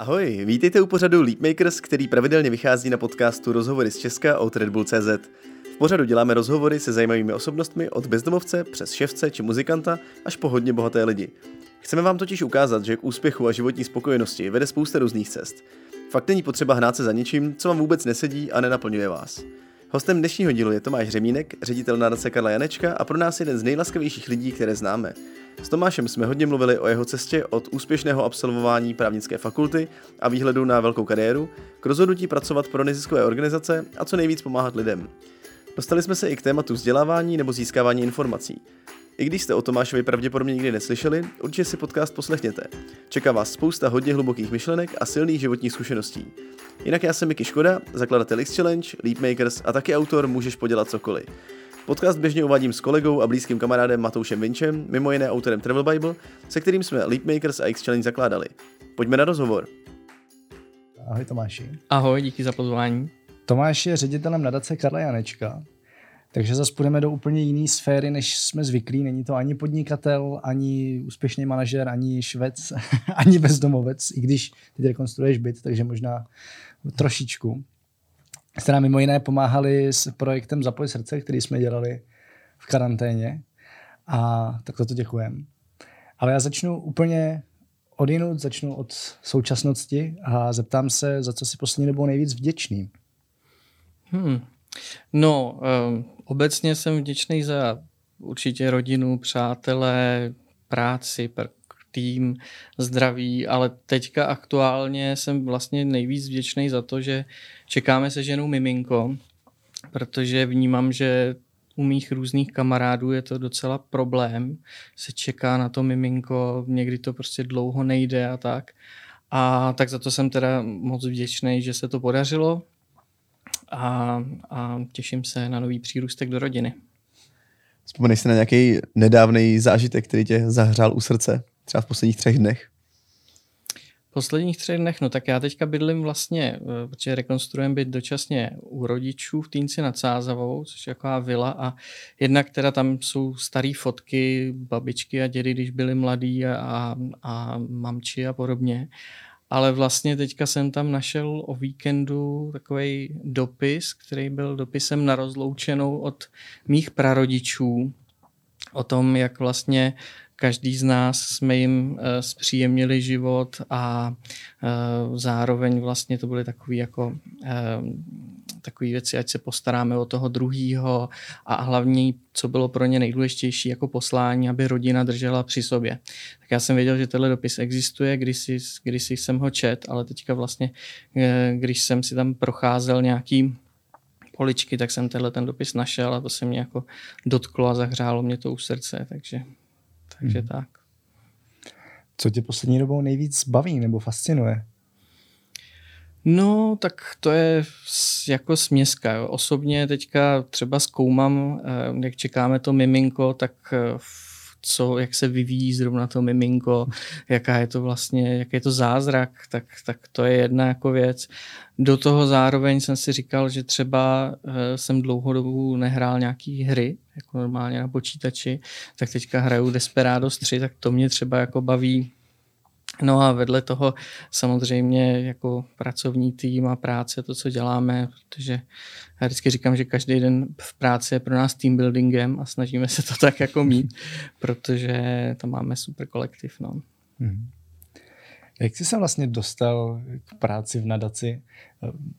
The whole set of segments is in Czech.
Ahoj, vítejte u pořadu Leapmakers, který pravidelně vychází na podcastu Rozhovory z Česka od Red Bull CZ. V pořadu děláme rozhovory se zajímavými osobnostmi od bezdomovce přes ševce či muzikanta až po hodně bohaté lidi. Chceme vám totiž ukázat, že k úspěchu a životní spokojenosti vede spousta různých cest. Fakt není potřeba hnát se za něčím, co vám vůbec nesedí a nenaplňuje vás. Hostem dnešního dílu je Tomáš Řemínek, ředitel nadace Karla Janečka a pro nás jeden z nejlaskavějších lidí, které známe. S Tomášem jsme hodně mluvili o jeho cestě od úspěšného absolvování právnické fakulty a výhledu na velkou kariéru k rozhodnutí pracovat pro neziskové organizace a co nejvíc pomáhat lidem. Dostali jsme se i k tématu vzdělávání nebo získávání informací. I když jste o Tomášovi pravděpodobně nikdy neslyšeli, určitě si podcast poslechněte. Čeká vás spousta hodně hlubokých myšlenek a silných životních zkušeností. Jinak já jsem Miky Škoda, zakladatel X Challenge, Leapmakers a taky autor Můžeš podělat cokoliv. Podcast běžně uvádím s kolegou a blízkým kamarádem Matoušem Vinčem, mimo jiné autorem Travel Bible, se kterým jsme Leapmakers a X Challenge zakládali. Pojďme na rozhovor. Ahoj Tomáši. Ahoj, díky za pozvání. Tomáš je ředitelem nadace Karla Janečka, takže zase půjdeme do úplně jiné sféry, než jsme zvyklí. Není to ani podnikatel, ani úspěšný manažer, ani švec, ani bezdomovec, i když ty rekonstruuješ byt, takže možná trošičku. Jste nám mimo jiné pomáhali s projektem Zapoj srdce, který jsme dělali v karanténě. A tak to děkujeme. Ale já začnu úplně odinut, začnu od současnosti a zeptám se, za co si poslední dobou nejvíc vděčný. Hmm. No, um, obecně jsem vděčný za určitě rodinu, přátelé, práci, tým, zdraví, ale teďka aktuálně jsem vlastně nejvíc vděčný za to, že čekáme se ženou miminko, protože vnímám, že u mých různých kamarádů je to docela problém. Se čeká na to miminko, někdy to prostě dlouho nejde a tak. A tak za to jsem teda moc vděčný, že se to podařilo a, a těším se na nový přírůstek do rodiny. Vzpomeneš si na nějaký nedávný zážitek, který tě zahřál u srdce, třeba v posledních třech dnech? V posledních třech dnech, no tak já teďka bydlím vlastně, eh, protože rekonstruujeme byt dočasně u rodičů v Týnci nad Sázavou, což je taková vila a jednak teda tam jsou staré fotky babičky a dědy, když byli mladí a, a, a mamči a podobně ale vlastně teďka jsem tam našel o víkendu takový dopis, který byl dopisem na rozloučenou od mých prarodičů o tom, jak vlastně každý z nás jsme jim uh, zpříjemnili život a uh, zároveň vlastně to byly takové jako uh, takové věci, ať se postaráme o toho druhýho a hlavně, co bylo pro ně nejdůležitější jako poslání, aby rodina držela při sobě. Tak já jsem věděl, že tenhle dopis existuje, když si, když si jsem ho čet, ale teďka vlastně, když jsem si tam procházel nějaký poličky, tak jsem tenhle ten dopis našel a to se mě jako dotklo a zahřálo mě to u srdce, takže takže hmm. tak. Co tě poslední dobou nejvíc baví nebo fascinuje? No, tak to je jako směska. Jo. Osobně teďka třeba zkoumám, eh, jak čekáme to miminko, tak eh, co, jak se vyvíjí zrovna to miminko, jaká je to vlastně, jaký je to zázrak, tak, tak to je jedna jako věc. Do toho zároveň jsem si říkal, že třeba uh, jsem dlouhodobu nehrál nějaký hry, jako normálně na počítači, tak teďka hraju Desperados 3, tak to mě třeba jako baví No a vedle toho samozřejmě jako pracovní tým a práce, to, co děláme, protože já vždycky říkám, že každý den v práci je pro nás team buildingem a snažíme se to tak jako mít, protože tam máme super kolektiv. No. Hmm. Jak jsi se vlastně dostal k práci v nadaci?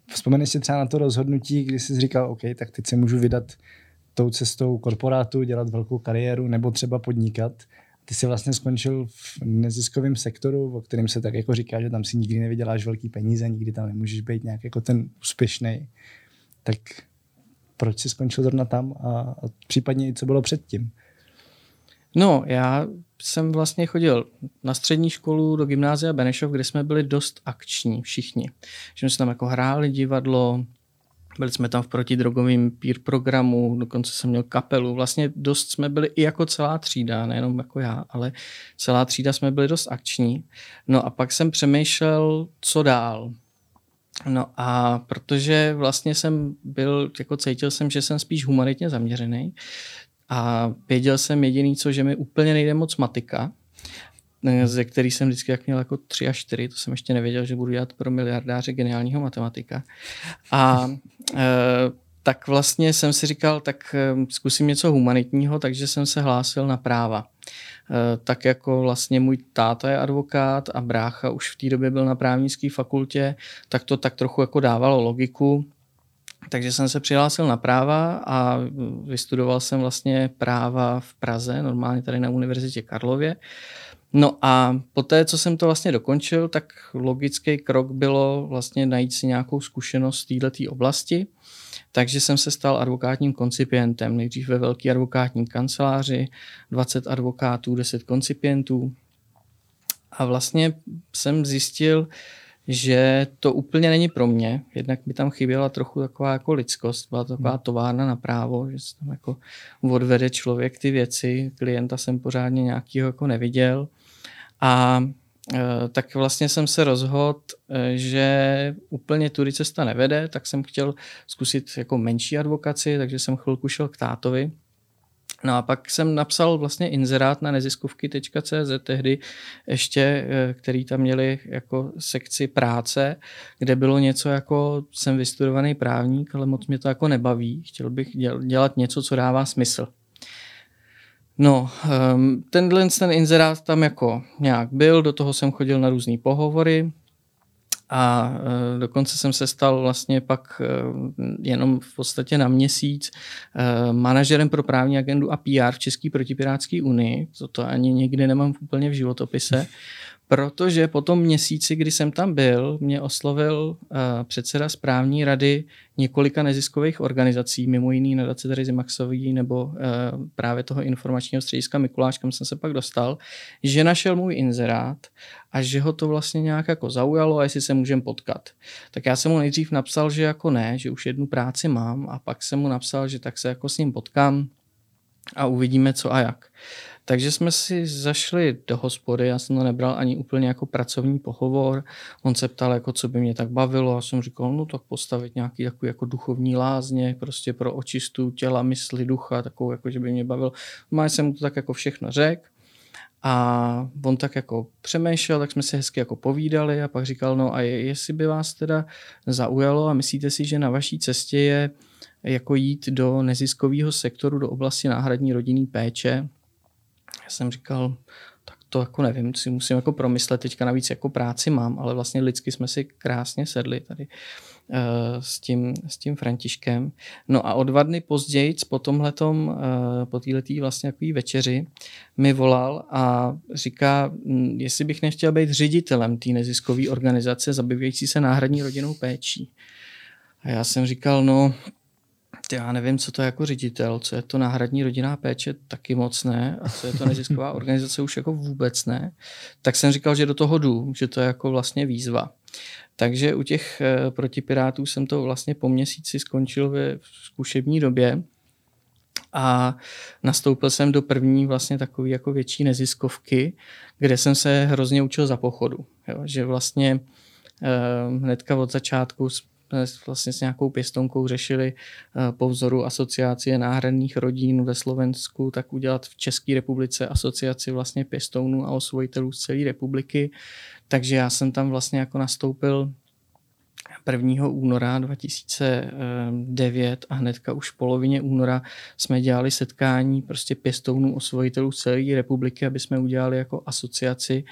Vzpomeneš si třeba na to rozhodnutí, kdy jsi říkal, OK, tak teď se můžu vydat tou cestou korporátu, dělat velkou kariéru nebo třeba podnikat ty jsi vlastně skončil v neziskovém sektoru, o kterém se tak jako říká, že tam si nikdy nevyděláš velký peníze, nikdy tam nemůžeš být nějak jako ten úspěšný. Tak proč jsi skončil zrovna tam a, a případně i co bylo předtím? No, já jsem vlastně chodil na střední školu do gymnázia Benešov, kde jsme byli dost akční všichni. Že jsme tam jako hráli divadlo, byli jsme tam v protidrogovém peer programu, dokonce jsem měl kapelu. Vlastně dost jsme byli i jako celá třída, nejenom jako já, ale celá třída jsme byli dost akční. No a pak jsem přemýšlel, co dál. No a protože vlastně jsem byl, jako cítil jsem, že jsem spíš humanitně zaměřený a věděl jsem jediný co, že mi úplně nejde moc matika, ze který jsem vždycky jak měl jako tři a čtyři, to jsem ještě nevěděl, že budu dělat pro miliardáře geniálního matematika. A e, tak vlastně jsem si říkal, tak zkusím něco humanitního, takže jsem se hlásil na práva. Tak jako vlastně můj táta je advokát a brácha už v té době byl na právnické fakultě, tak to tak trochu jako dávalo logiku. Takže jsem se přihlásil na práva a vystudoval jsem vlastně práva v Praze, normálně tady na Univerzitě Karlově. No a poté, co jsem to vlastně dokončil, tak logický krok bylo vlastně najít si nějakou zkušenost v této oblasti. Takže jsem se stal advokátním koncipientem, nejdřív ve velké advokátní kanceláři, 20 advokátů, 10 koncipientů. A vlastně jsem zjistil, že to úplně není pro mě. Jednak mi tam chyběla trochu taková jako lidskost, byla to taková hmm. továrna na právo, že se tam jako odvede člověk ty věci, klienta jsem pořádně nějakýho jako neviděl. A e, tak vlastně jsem se rozhodl, e, že úplně tudy cesta nevede, tak jsem chtěl zkusit jako menší advokaci, takže jsem chvilku šel k tátovi, No a pak jsem napsal vlastně inzerát na neziskovky.cz tehdy ještě, eh, který tam měli jako sekci práce, kde bylo něco jako jsem vystudovaný právník, ale moc mě to jako nebaví. Chtěl bych dělat něco, co dává smysl. No, ehm, tenhle ten inzerát tam jako nějak byl, do toho jsem chodil na různé pohovory, a e, dokonce jsem se stal vlastně pak e, jenom v podstatě na měsíc e, manažerem pro právní agendu a PR v České protipirátské unii. To ani nikdy nemám úplně v životopise. Protože po tom měsíci, kdy jsem tam byl, mě oslovil uh, předseda správní rady několika neziskových organizací, mimo jiný nadace Terezy Maxový nebo uh, právě toho informačního střediska Mikuláš, kam jsem se pak dostal, že našel můj inzerát a že ho to vlastně nějak jako zaujalo a jestli se můžeme potkat. Tak já jsem mu nejdřív napsal, že jako ne, že už jednu práci mám a pak jsem mu napsal, že tak se jako s ním potkám a uvidíme co a jak. Takže jsme si zašli do hospody, já jsem to nebral ani úplně jako pracovní pohovor. On se ptal, jako co by mě tak bavilo a jsem říkal, no tak postavit nějaký takový jako duchovní lázně, prostě pro očistu těla, mysli, ducha, takovou jako, že by mě bavil. Má jsem mu to tak jako všechno řekl. A on tak jako přemýšlel, tak jsme si hezky jako povídali a pak říkal, no a jestli by vás teda zaujalo a myslíte si, že na vaší cestě je jako jít do neziskového sektoru, do oblasti náhradní rodinný péče, já jsem říkal, tak to jako nevím, si musím jako promyslet, teďka navíc jako práci mám, ale vlastně lidsky jsme si krásně sedli tady uh, s, tím, s tím Františkem. No a o dva dny později, po tomhletom, uh, po této vlastně takový večeři, mi volal a říká, hm, jestli bych nechtěl být ředitelem té neziskové organizace zabývající se náhradní rodinou péčí. A já jsem říkal, no já nevím, co to je jako ředitel, co je to náhradní rodinná péče, taky moc ne, a co je to nezisková organizace, už jako vůbec ne. Tak jsem říkal, že do toho jdu, že to je jako vlastně výzva. Takže u těch eh, protipirátů jsem to vlastně po měsíci skončil ve zkušební době a nastoupil jsem do první vlastně takové jako větší neziskovky, kde jsem se hrozně učil za pochodu. Jo? Že vlastně eh, hnedka od začátku vlastně s nějakou pěstonkou řešili eh, po vzoru asociace náhradních rodin ve Slovensku, tak udělat v České republice asociaci vlastně pěstounů a osvojitelů z celé republiky. Takže já jsem tam vlastně jako nastoupil 1. února 2009 a hnedka už v polovině února jsme dělali setkání prostě pěstounů osvojitelů celé republiky, aby jsme udělali jako asociaci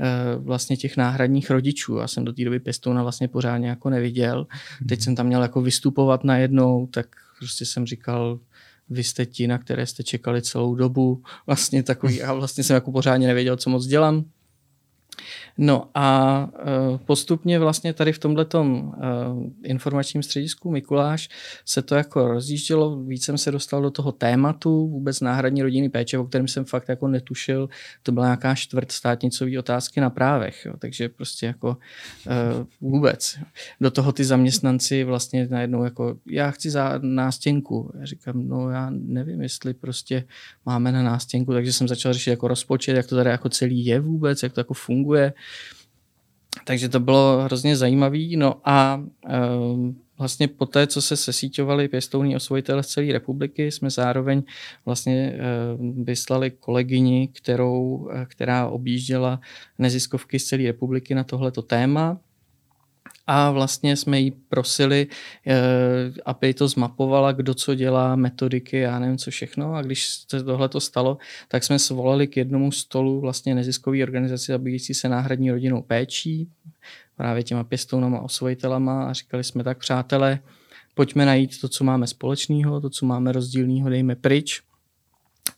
eh, vlastně těch náhradních rodičů. Já jsem do té doby pěstouna vlastně pořádně jako neviděl. Teď jsem tam měl jako vystupovat najednou, tak prostě jsem říkal, vy jste ti, na které jste čekali celou dobu. Vlastně takový, a vlastně jsem jako pořádně nevěděl, co moc dělám. No a e, postupně vlastně tady v tomhletom e, informačním středisku Mikuláš se to jako rozjíždělo, víc jsem se dostal do toho tématu, vůbec náhradní rodinný péče, o kterém jsem fakt jako netušil, to byla nějaká čtvrt státnicový otázky na právech, jo, takže prostě jako e, vůbec. Do toho ty zaměstnanci vlastně najednou jako, já chci za nástěnku, já říkám, no já nevím, jestli prostě máme na nástěnku, takže jsem začal řešit jako rozpočet, jak to tady jako celý je vůbec, jak to jako funguje, takže to bylo hrozně zajímavé. No a e, vlastně po té, co se sesíťovali pěstouni osvojitele z celé republiky, jsme zároveň vlastně vyslali kolegyni, kterou, která objížděla neziskovky z celé republiky na tohleto téma a vlastně jsme jí prosili, eh, aby to zmapovala, kdo co dělá, metodiky, já nevím co všechno. A když se tohle to stalo, tak jsme svolali k jednomu stolu vlastně neziskový organizaci zabývající se náhradní rodinou péčí, právě těma pěstounama, osvojitelama a říkali jsme tak, přátelé, pojďme najít to, co máme společného, to, co máme rozdílného, dejme pryč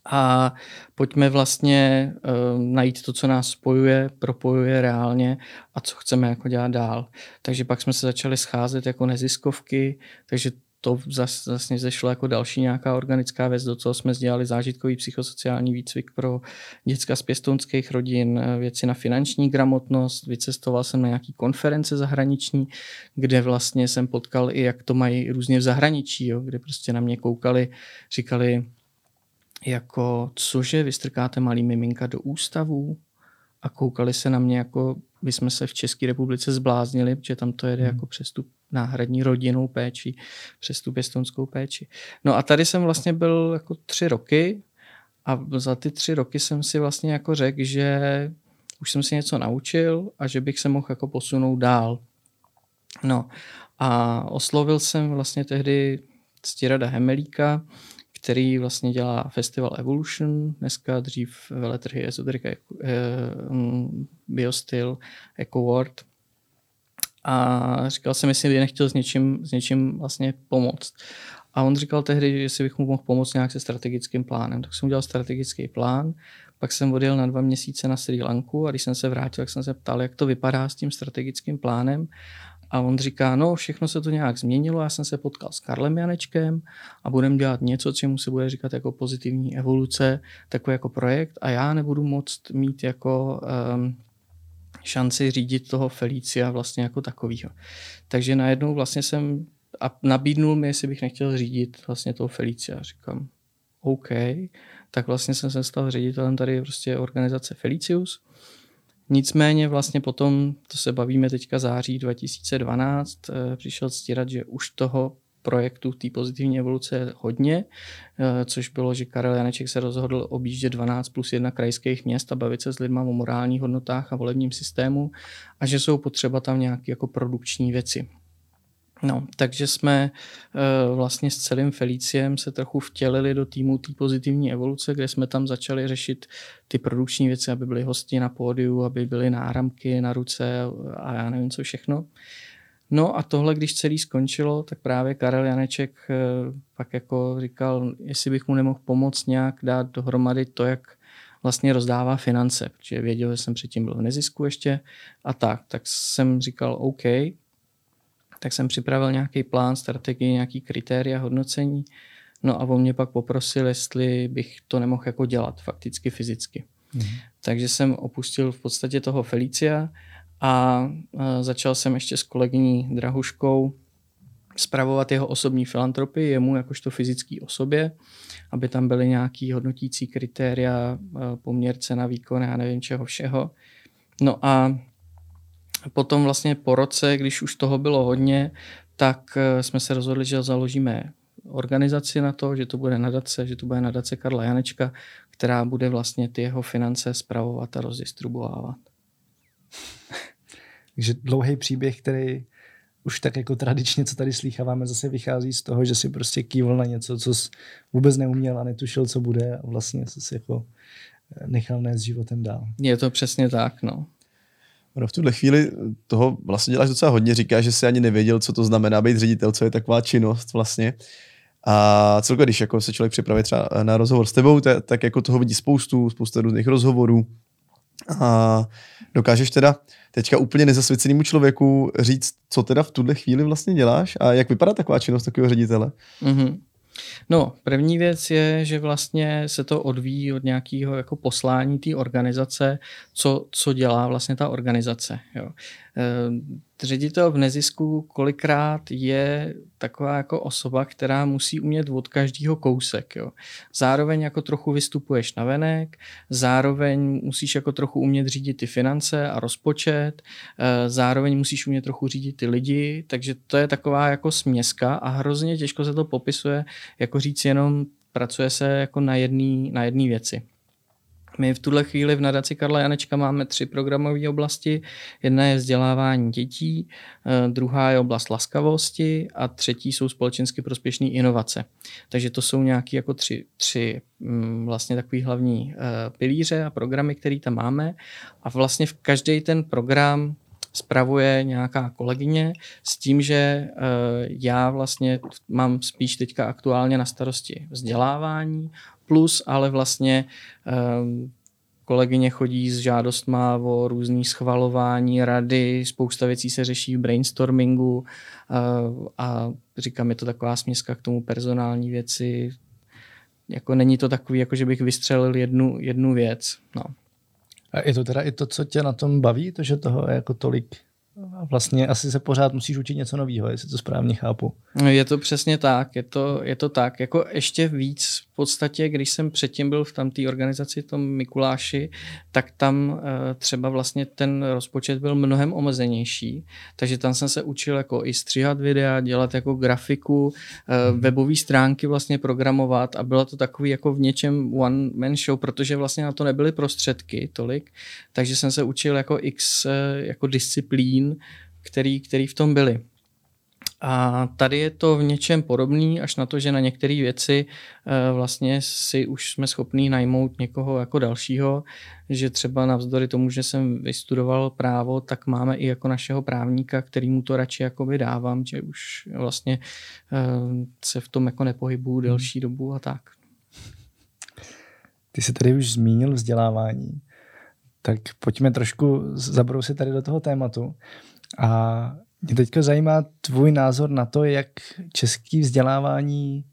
a pojďme vlastně uh, najít to, co nás spojuje, propojuje reálně a co chceme jako dělat dál. Takže pak jsme se začali scházet jako neziskovky, takže to zas, vlastně zešlo jako další nějaká organická věc, do toho jsme dělali zážitkový psychosociální výcvik pro děcka z pěstounských rodin, eh, věci na finanční gramotnost, vycestoval jsem na nějaký konference zahraniční, kde vlastně jsem potkal i jak to mají různě v zahraničí, jo, kde prostě na mě koukali, říkali, jako cože, vystrkáte malý miminka do ústavu a koukali se na mě jako by jsme se v České republice zbláznili, protože tam to jede hmm. jako přes tu náhradní rodinnou péči, přes tu pěstonskou péči. No a tady jsem vlastně byl jako tři roky a za ty tři roky jsem si vlastně jako řekl, že už jsem si něco naučil a že bych se mohl jako posunout dál. No a oslovil jsem vlastně tehdy Stirada Hemelíka, který vlastně dělá festival Evolution, dneska dřív veletrhy Esoterika, eh, mm, Biostyl, Eco World. A říkal jsem, jestli by nechtěl s něčím, s něčím vlastně pomoct. A on říkal tehdy, že jestli bych mu mohl pomoct nějak se strategickým plánem. Tak jsem udělal strategický plán, pak jsem odjel na dva měsíce na Sri Lanku a když jsem se vrátil, tak jsem se ptal, jak to vypadá s tím strategickým plánem. A on říká, no všechno se to nějak změnilo, já jsem se potkal s Karlem Janečkem a budeme dělat něco, čemu se bude říkat jako pozitivní evoluce, takový jako projekt a já nebudu moct mít jako um, šanci řídit toho Felicia vlastně jako takovýho. Takže najednou vlastně jsem a nabídnul mi, jestli bych nechtěl řídit vlastně toho Felicia. Říkám, OK, tak vlastně jsem se stal ředitelem tady prostě organizace Felicius Nicméně vlastně potom, to se bavíme teďka září 2012, eh, přišel stírat, že už toho projektu té pozitivní evoluce hodně, eh, což bylo, že Karel Janeček se rozhodl objíždět 12 plus 1 krajských měst a bavit se s lidmi o morálních hodnotách a volebním systému a že jsou potřeba tam nějaké jako produkční věci. No, takže jsme uh, vlastně s celým Feliciem se trochu vtělili do týmu té pozitivní evoluce, kde jsme tam začali řešit ty produkční věci, aby byly hosti na pódiu, aby byly náramky na ruce a já nevím co všechno. No a tohle, když celý skončilo, tak právě Karel Janeček uh, pak jako říkal, jestli bych mu nemohl pomoct nějak dát dohromady to, jak vlastně rozdává finance, protože věděl, že jsem předtím byl v nezisku ještě a tak. Tak jsem říkal OK, tak jsem připravil nějaký plán, strategii, nějaký kritéria hodnocení. No a on mě pak poprosil, jestli bych to nemohl jako dělat fakticky, fyzicky. Mm-hmm. Takže jsem opustil v podstatě toho Felicia a začal jsem ještě s kolegyní Drahuškou spravovat jeho osobní filantropii, jemu jakožto fyzický osobě, aby tam byly nějaký hodnotící kritéria, poměrce na výkon, já nevím čeho všeho. No a potom vlastně po roce, když už toho bylo hodně, tak eh, jsme se rozhodli, že založíme organizaci na to, že to bude nadace, že to bude nadace Karla Janečka, která bude vlastně ty jeho finance spravovat a rozdistribuovat. Takže dlouhý příběh, který už tak jako tradičně, co tady slýcháváme, zase vychází z toho, že si prostě kývl na něco, co jsi vůbec neuměl a netušil, co bude a vlastně jsi jako eh, nechal nést životem dál. Je to přesně tak, no. No v tuhle chvíli toho vlastně děláš docela hodně. Říká, že si ani nevěděl, co to znamená být ředitel, co je taková činnost vlastně. A celkově, když jako se člověk připraví třeba na rozhovor s tebou, tak, tak jako toho vidí spoustu, spoustu různých rozhovorů. A dokážeš teda teďka úplně nezasvěcenému člověku říct, co teda v tuhle chvíli vlastně děláš a jak vypadá taková činnost takového ředitele? Mm-hmm. No, první věc je, že vlastně se to odvíjí od nějakého jako poslání té organizace, co, co dělá vlastně ta organizace. Jo. Ředitel v nezisku kolikrát je taková jako osoba, která musí umět od každého kousek. Jo. Zároveň jako trochu vystupuješ na venek, zároveň musíš jako trochu umět řídit ty finance a rozpočet, eh, zároveň musíš umět trochu řídit ty lidi, takže to je taková jako směska a hrozně těžko se to popisuje, jako říct jenom pracuje se jako na jedné na jedný věci. My v tuhle chvíli v nadaci Karla Janečka máme tři programové oblasti. Jedna je vzdělávání dětí, eh, druhá je oblast laskavosti a třetí jsou společensky prospěšné inovace. Takže to jsou nějaké jako tři, tři mm, vlastně takový hlavní eh, pilíře a programy, které tam máme. A vlastně v každý ten program spravuje nějaká kolegyně s tím, že eh, já vlastně mám spíš teďka aktuálně na starosti vzdělávání, plus ale vlastně um, kolegyně chodí s žádostma o různý schvalování, rady, spousta věcí se řeší v brainstormingu uh, a říkám, je to taková směska k tomu personální věci. Jako není to takový, jako že bych vystřelil jednu, jednu věc. No. A je to teda i to, co tě na tom baví, to, že toho je jako tolik a vlastně asi se pořád musíš učit něco nového, jestli to správně chápu. No, je to přesně tak, je to, je to tak. Jako ještě víc v podstatě, když jsem předtím byl v tamté organizaci, tom Mikuláši, tak tam uh, třeba vlastně ten rozpočet byl mnohem omezenější, takže tam jsem se učil jako i stříhat videa, dělat jako grafiku, uh, webové stránky vlastně programovat a bylo to takový jako v něčem one man show, protože vlastně na to nebyly prostředky tolik, takže jsem se učil jako x uh, jako disciplín disciplín, který, který v tom byly. A tady je to v něčem podobný, až na to, že na některé věci e, vlastně si už jsme schopní najmout někoho jako dalšího, že třeba navzdory tomu, že jsem vystudoval právo, tak máme i jako našeho právníka, který mu to radši jako dávám, že už vlastně e, se v tom jako nepohybuju delší dobu a tak. Ty jsi tady už zmínil vzdělávání. Tak pojďme trošku zabrousit tady do toho tématu. A mě teďka zajímá tvůj názor na to, jak český vzdělávání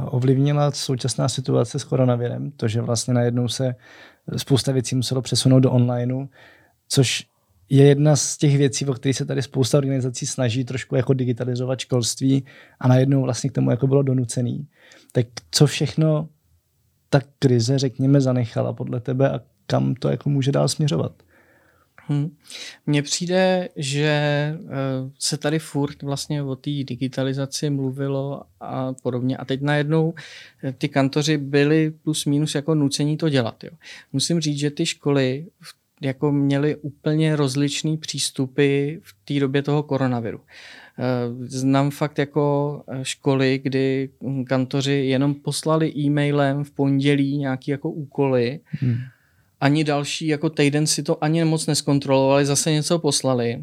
ovlivnila současná situace s koronavirem, to, že vlastně najednou se spousta věcí muselo přesunout do onlineu, což je jedna z těch věcí, o kterých se tady spousta organizací snaží trošku jako digitalizovat školství a najednou vlastně k tomu jako bylo donucený. Tak co všechno ta krize, řekněme, zanechala podle tebe a kam to jako může dál směřovat. Hmm. Mně přijde, že eh, se tady furt vlastně o té digitalizaci mluvilo a podobně. A teď najednou eh, ty kantoři byli plus minus jako nucení to dělat. Jo. Musím říct, že ty školy jako měly úplně rozličný přístupy v té době toho koronaviru. Eh, znám fakt jako školy, kdy kantoři jenom poslali e-mailem v pondělí nějaké jako úkoly hmm ani další jako týden si to ani moc neskontrolovali, zase něco poslali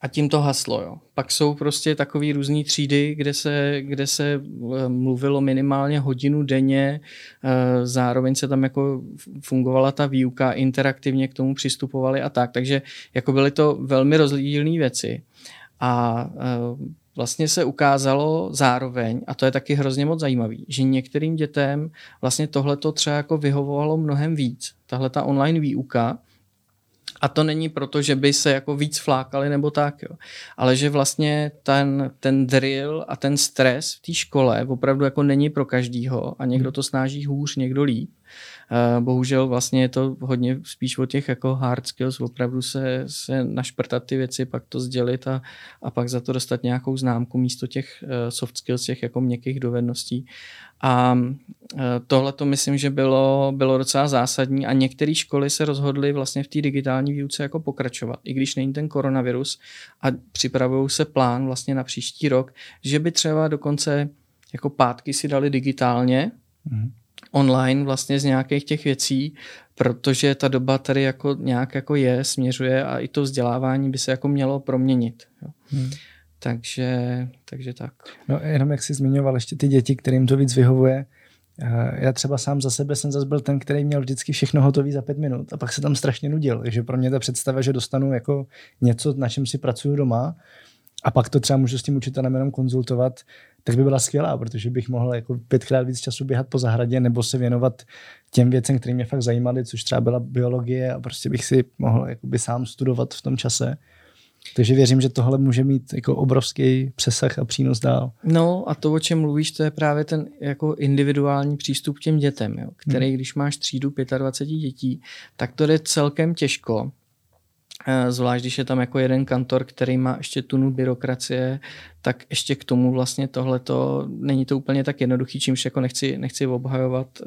a tím to haslo. Jo. Pak jsou prostě takové různé třídy, kde se, kde se eh, mluvilo minimálně hodinu denně, eh, zároveň se tam jako fungovala ta výuka, interaktivně k tomu přistupovali a tak. Takže jako byly to velmi rozdílné věci. A eh, vlastně se ukázalo zároveň, a to je taky hrozně moc zajímavý, že některým dětem vlastně tohle to třeba jako vyhovovalo mnohem víc, tahle ta online výuka, a to není proto, že by se jako víc flákali nebo tak, jo. ale že vlastně ten, ten drill a ten stres v té škole opravdu jako není pro každýho a někdo to snáží hůř, někdo líp. Bohužel vlastně je to hodně spíš o těch jako hard skills, opravdu se, se našprtat ty věci, pak to sdělit a, a pak za to dostat nějakou známku místo těch eh, soft skills, těch jako měkkých dovedností. A eh, tohle to myslím, že bylo, bylo docela zásadní a některé školy se rozhodly vlastně v té digitální výuce jako pokračovat, i když není ten koronavirus a připravují se plán vlastně na příští rok, že by třeba dokonce jako pátky si dali digitálně, mm online vlastně z nějakých těch věcí, protože ta doba tady jako nějak jako je, směřuje a i to vzdělávání by se jako mělo proměnit. Jo. Hmm. Takže, takže tak. No jenom jak jsi zmiňoval ještě ty děti, kterým to víc vyhovuje, eh, já třeba sám za sebe jsem zase byl ten, který měl vždycky všechno hotové za pět minut a pak se tam strašně nudil. Takže pro mě ta představa, že dostanu jako něco, na čem si pracuju doma a pak to třeba můžu s tím učitelem jenom konzultovat, tak by byla skvělá, protože bych mohl jako pětkrát víc času běhat po zahradě nebo se věnovat těm věcem, které mě fakt zajímaly, což třeba byla biologie a prostě bych si mohl jakoby sám studovat v tom čase. Takže věřím, že tohle může mít jako obrovský přesah a přínos dál. No a to, o čem mluvíš, to je právě ten jako individuální přístup k těm dětem, jo, který, hmm. když máš třídu 25 dětí, tak to jde celkem těžko. Eh, zvlášť, když je tam jako jeden kantor, který má ještě tunu byrokracie, tak ještě k tomu vlastně tohleto není to úplně tak jednoduchý, čímž jako nechci, nechci obhajovat eh,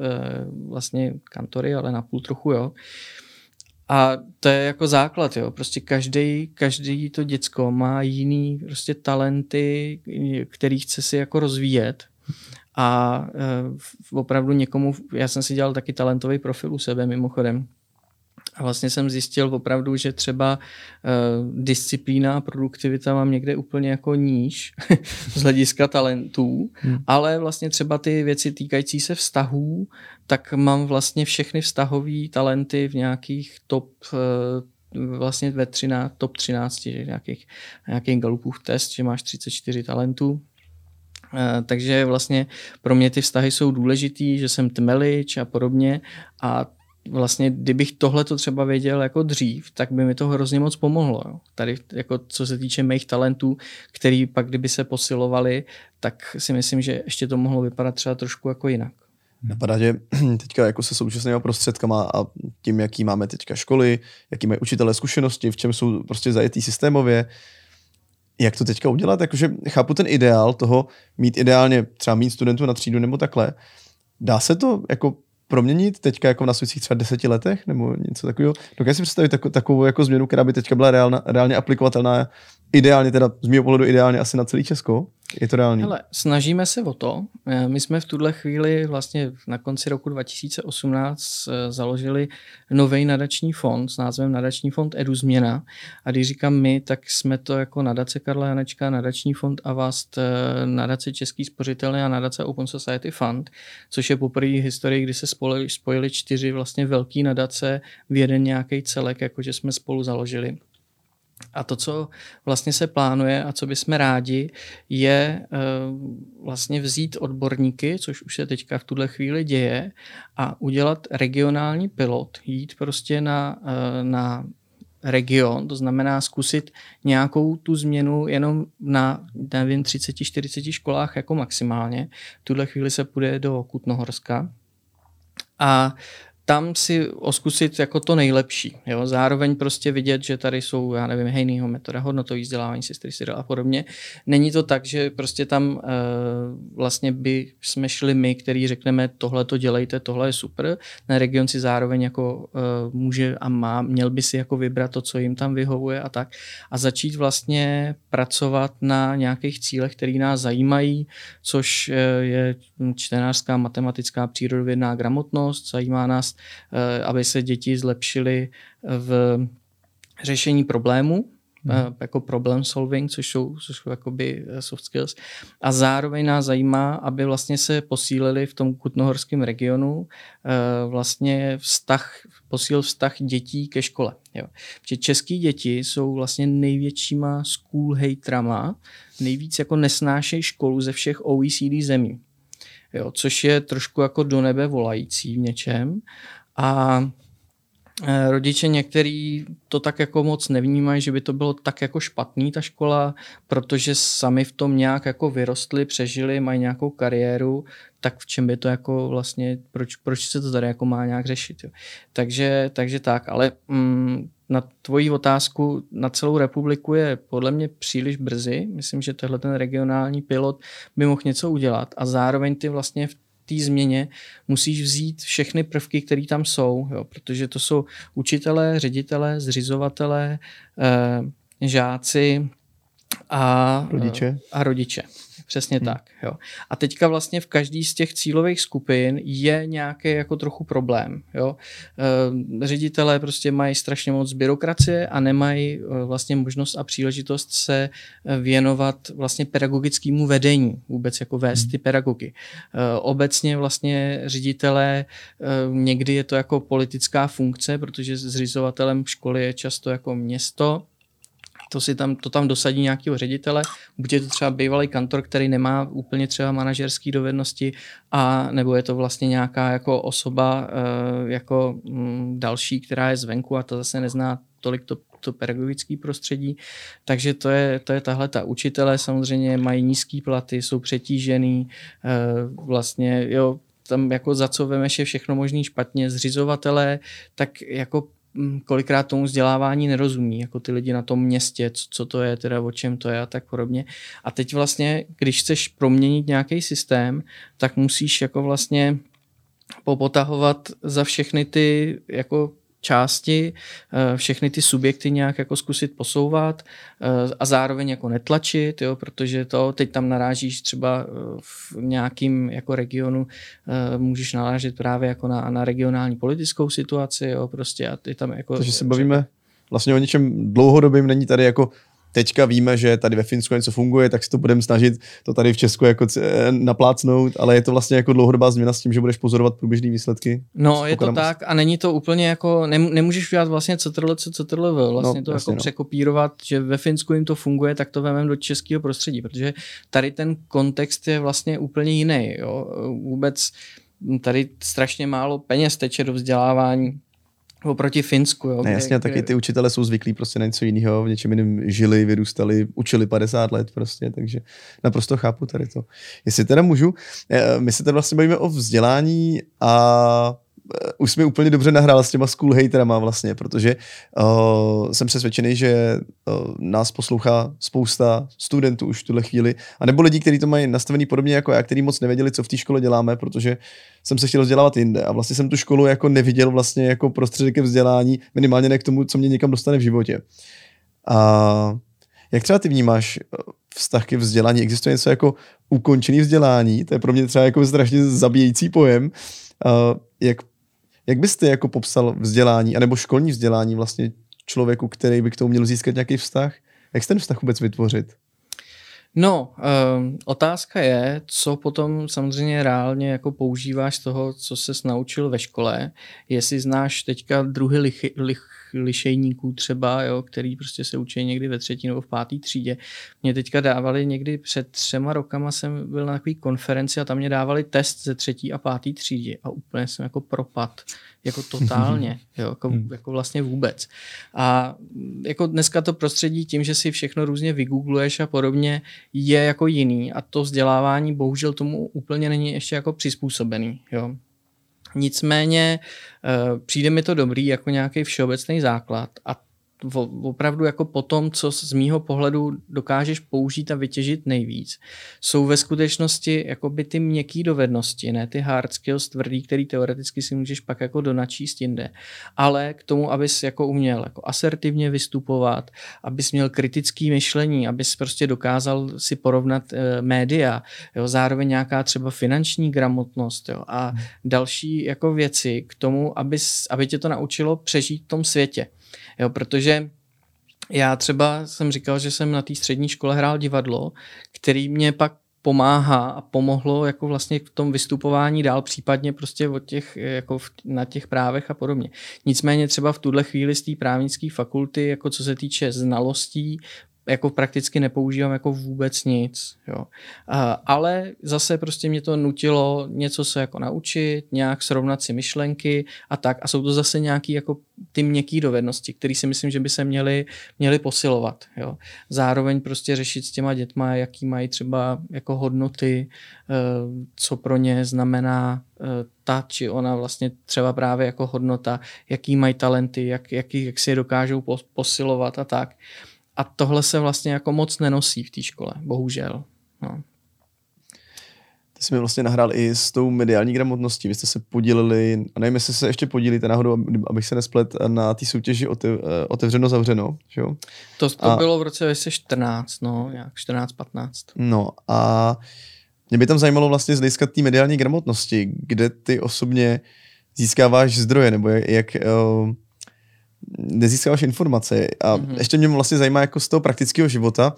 vlastně kantory, ale na půl trochu, jo. A to je jako základ, jo. Prostě každý, každý to děcko má jiný prostě talenty, který chce si jako rozvíjet. A e, opravdu někomu, já jsem si dělal taky talentový profil u sebe mimochodem, a vlastně jsem zjistil opravdu, že třeba uh, disciplína a produktivita mám někde úplně jako níž z hlediska talentů, hmm. ale vlastně třeba ty věci týkající se vztahů, tak mám vlastně všechny vztahové talenty v nějakých top uh, vlastně ve 13, top 13, nějakých, nějakých galupův test, že máš 34 talentů, Uh, takže vlastně pro mě ty vztahy jsou důležitý, že jsem tmelič a podobně a vlastně, kdybych tohle to třeba věděl jako dřív, tak by mi to hrozně moc pomohlo. Jo. Tady jako co se týče mých talentů, který pak kdyby se posilovali, tak si myslím, že ještě to mohlo vypadat třeba trošku jako jinak. Napadá, že teďka jako se současnými prostředkama a tím, jaký máme teďka školy, jaký mají učitelé zkušenosti, v čem jsou prostě zajetý systémově, jak to teďka udělat? Jakože chápu ten ideál toho mít ideálně třeba mít studentů na třídu nebo takhle. Dá se to jako proměnit teďka jako v následujících třeba deseti letech nebo něco takového? Dokážu si představit takovou, takovou jako změnu, která by teďka byla reálna, reálně aplikovatelná, ideálně teda z mého pohledu ideálně asi na celý Česko? Je to reálný? Hele, snažíme se o to. Eh, my jsme v tuhle chvíli vlastně na konci roku 2018 eh, založili nový nadační fond s názvem Nadační fond Edu Změna. A když říkám my, tak jsme to jako nadace Karla Janečka, nadační fond Avast, eh, nadace Český spořitelný a nadace Open Society Fund, což je poprvé historii, kdy se spojili, spojili čtyři vlastně velký nadace v jeden nějaký celek, jakože jsme spolu založili. A to, co vlastně se plánuje a co bychom rádi, je uh, vlastně vzít odborníky, což už se teďka v tuhle chvíli děje, a udělat regionální pilot, jít prostě na, uh, na region, to znamená zkusit nějakou tu změnu jenom na, nevím, 30-40 školách jako maximálně. V tuhle chvíli se půjde do Kutnohorska a tam si oskusit jako to nejlepší. Jo? Zároveň prostě vidět, že tady jsou, já nevím, hejnýho metoda, hodnotový vzdělávání, sestry si a podobně. Není to tak, že prostě tam uh, vlastně by jsme šli my, který řekneme, tohle to dělejte, tohle je super. Na region si zároveň jako uh, může a má, měl by si jako vybrat to, co jim tam vyhovuje a tak. A začít vlastně pracovat na nějakých cílech, které nás zajímají, což uh, je čtenářská, matematická, přírodovědná gramotnost, zajímá nás Eh, aby se děti zlepšily v řešení problémů, hmm. jako problem solving, což jsou, což jsou jakoby eh, soft skills. A zároveň nás zajímá, aby vlastně se posílili v tom kutnohorském regionu vlastně vztah, posílil vztah dětí ke škole. Jo. Protože český děti jsou vlastně největšíma school haterama, nejvíc jako nesnášejí školu ze všech OECD zemí jo, což je trošku jako do nebe volající v něčem. A e, rodiče některý to tak jako moc nevnímají, že by to bylo tak jako špatný ta škola, protože sami v tom nějak jako vyrostli, přežili, mají nějakou kariéru, tak v čem by to jako vlastně, proč, proč se to tady jako má nějak řešit. Jo. Takže, takže tak, ale mm, na tvoji otázku na celou republiku je podle mě příliš brzy. Myslím, že tenhle ten regionální pilot by mohl něco udělat a zároveň ty vlastně v té změně musíš vzít všechny prvky, které tam jsou, jo, protože to jsou učitelé, ředitelé, zřizovatelé, eh, žáci a rodiče. A rodiče. Přesně hmm. tak. Jo. A teďka vlastně v každý z těch cílových skupin je nějaký jako trochu problém. Jo. E, ředitelé prostě mají strašně moc byrokracie a nemají e, vlastně možnost a příležitost se e, věnovat vlastně pedagogickému vedení, vůbec jako vést hmm. ty pedagogy. Obecně vlastně ředitelé, někdy je to jako politická funkce, protože zřizovatelem školy je často jako město, to si tam, to tam dosadí nějakého ředitele, buď je to třeba bývalý kantor, který nemá úplně třeba manažerské dovednosti, a nebo je to vlastně nějaká jako osoba uh, jako mm, další, která je zvenku a ta zase nezná tolik to, to pedagogické prostředí. Takže to je, to je tahle ta. Učitelé samozřejmě mají nízké platy, jsou přetížený, eh, vlastně jo, tam jako za co vemeš je všechno možný špatně, zřizovatelé, tak jako kolikrát tomu vzdělávání nerozumí, jako ty lidi na tom městě, co, co to je, teda o čem to je a tak podobně. A teď vlastně, když chceš proměnit nějaký systém, tak musíš jako vlastně popotahovat za všechny ty jako části, eh, všechny ty subjekty nějak jako zkusit posouvat eh, a zároveň jako netlačit, jo, protože to teď tam narážíš třeba eh, v nějakým jako regionu, můžeš narážet právě jako na, na regionální politickou situaci, jo, prostě a ty tam jako... Takže se bavíme vlastně o něčem dlouhodobým, není tady jako teďka víme, že tady ve Finsku něco funguje, tak si to budeme snažit to tady v Česku jako naplácnout, ale je to vlastně jako dlouhodobá změna s tím, že budeš pozorovat průběžné výsledky. No, je to tak a není to úplně jako, nemůžeš udělat vlastně co trle, co, trle, vlastně no, to jasně, jako no. překopírovat, že ve Finsku jim to funguje, tak to vememe do českého prostředí, protože tady ten kontext je vlastně úplně jiný, jo. Vůbec tady strašně málo peněz teče do vzdělávání, Oproti Finsku, jo. Ne, jasně, kde, taky ty učitele jsou zvyklí prostě na něco jiného, v něčem jiném žili, vyrůstali, učili 50 let prostě, takže naprosto chápu tady to. Jestli teda můžu, eh, my se tady vlastně bavíme o vzdělání a Eh, už jsme úplně dobře nahrál s těma school haterama vlastně, protože uh, jsem přesvědčený, že uh, nás poslouchá spousta studentů už v tuhle chvíli, a nebo lidi, kteří to mají nastavený podobně jako já, kteří moc nevěděli, co v té škole děláme, protože jsem se chtěl vzdělávat jinde a vlastně jsem tu školu jako neviděl vlastně jako prostředek vzdělání, minimálně ne k tomu, co mě někam dostane v životě. A jak třeba ty vnímáš vztah ke vzdělání? Existuje něco jako ukončený vzdělání? To je pro mě třeba jako strašně zabíjející pojem. Uh, jak jak byste jako popsal vzdělání, anebo školní vzdělání vlastně člověku, který by k tomu měl získat nějaký vztah? Jak se ten vztah vůbec vytvořit? No, um, otázka je, co potom samozřejmě reálně jako používáš z toho, co ses naučil ve škole. Jestli znáš teďka druhy lich, lich, lišejníků třeba, jo, který prostě se učí někdy ve třetí nebo v páté třídě. Mě teďka dávali někdy před třema rokama jsem byl na takové konferenci a tam mě dávali test ze třetí a páté třídy a úplně jsem jako propad, jako totálně, jo, jako, hmm. jako vlastně vůbec. A jako dneska to prostředí tím, že si všechno různě vygoogluješ a podobně, je jako jiný a to vzdělávání bohužel tomu úplně není ještě jako přizpůsobený, jo. Nicméně eh, přijde mi to dobrý jako nějaký všeobecný základ a opravdu jako po tom, co z mýho pohledu dokážeš použít a vytěžit nejvíc, jsou ve skutečnosti jako by ty měkké dovednosti, ne ty hard skills tvrdý, který teoreticky si můžeš pak jako donačíst jinde, ale k tomu, abys jako uměl jako asertivně vystupovat, abys měl kritický myšlení, abys prostě dokázal si porovnat e, média, jo, zároveň nějaká třeba finanční gramotnost jo, a hmm. další jako věci k tomu, abys, aby tě to naučilo přežít v tom světě. Jo, protože já třeba jsem říkal, že jsem na té střední škole hrál divadlo, který mě pak pomáhá a pomohlo jako vlastně v tom vystupování dál, případně prostě od těch, jako v, na těch právech a podobně. Nicméně třeba v tuhle chvíli z té právnické fakulty, jako co se týče znalostí, jako prakticky nepoužívám jako vůbec nic, jo. A, ale zase prostě mě to nutilo něco se jako naučit, nějak srovnat si myšlenky a tak a jsou to zase nějaký jako ty měkké dovednosti, které si myslím, že by se měly, měly posilovat, jo. Zároveň prostě řešit s těma dětma, jaký mají třeba jako hodnoty, eh, co pro ně znamená eh, ta či ona vlastně třeba právě jako hodnota, jaký mají talenty, jak, jak, jak si je dokážou posilovat a tak. A tohle se vlastně jako moc nenosí v té škole, bohužel. No. Ty jsi mi vlastně nahrál i s tou mediální gramotností. Vy jste se podíleli, a nevím, jestli se ještě podílíte náhodou, abych se nesplet, na té soutěži eh, otevřeno, zavřeno. Že jo? To, to a, bylo v roce 2014, no, jak 14-15. No a mě by tam zajímalo vlastně z hlediska té mediální gramotnosti, kde ty osobně získáváš zdroje, nebo jak, jak uh, nezískáváš informace. A mm-hmm. ještě mě vlastně zajímá jako z toho praktického života,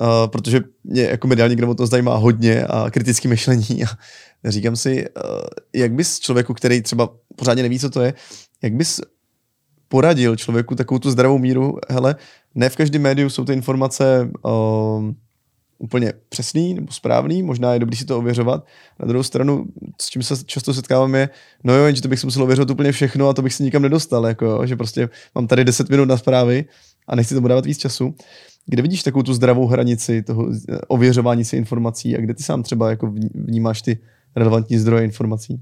uh, protože mě jako mediální gramotnost zajímá hodně a kritické myšlení. A říkám si, uh, jak bys člověku, který třeba pořádně neví, co to je, jak bys poradil člověku takovou tu zdravou míru, hele, ne v každém médiu jsou ty informace uh, úplně přesný nebo správný, možná je dobrý si to ověřovat. Na druhou stranu, s čím se často setkávám je, no jo, jenže to bych si musel ověřovat úplně všechno a to bych se nikam nedostal, jako že prostě mám tady 10 minut na zprávy a nechci tomu dávat víc času. Kde vidíš takovou tu zdravou hranici toho eh, ověřování si informací a kde ty sám třeba jako vnímáš ty relevantní zdroje informací?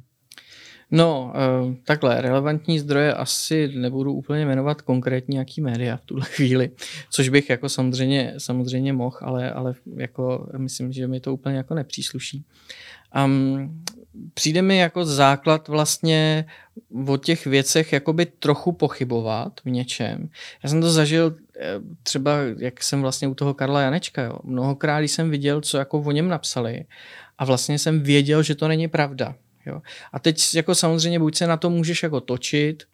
No, uh, takhle, relevantní zdroje asi nebudu úplně jmenovat konkrétní nějaký média v tuhle chvíli, což bych jako samozřejmě, samozřejmě mohl, ale, ale jako myslím, že mi to úplně jako nepřísluší. Um, přijde mi jako základ vlastně o těch věcech jakoby trochu pochybovat v něčem. Já jsem to zažil eh, třeba, jak jsem vlastně u toho Karla Janečka, jo. mnohokrát jsem viděl, co jako o něm napsali a vlastně jsem věděl, že to není pravda. Jo. A teď jako samozřejmě buď se na to můžeš jako točit,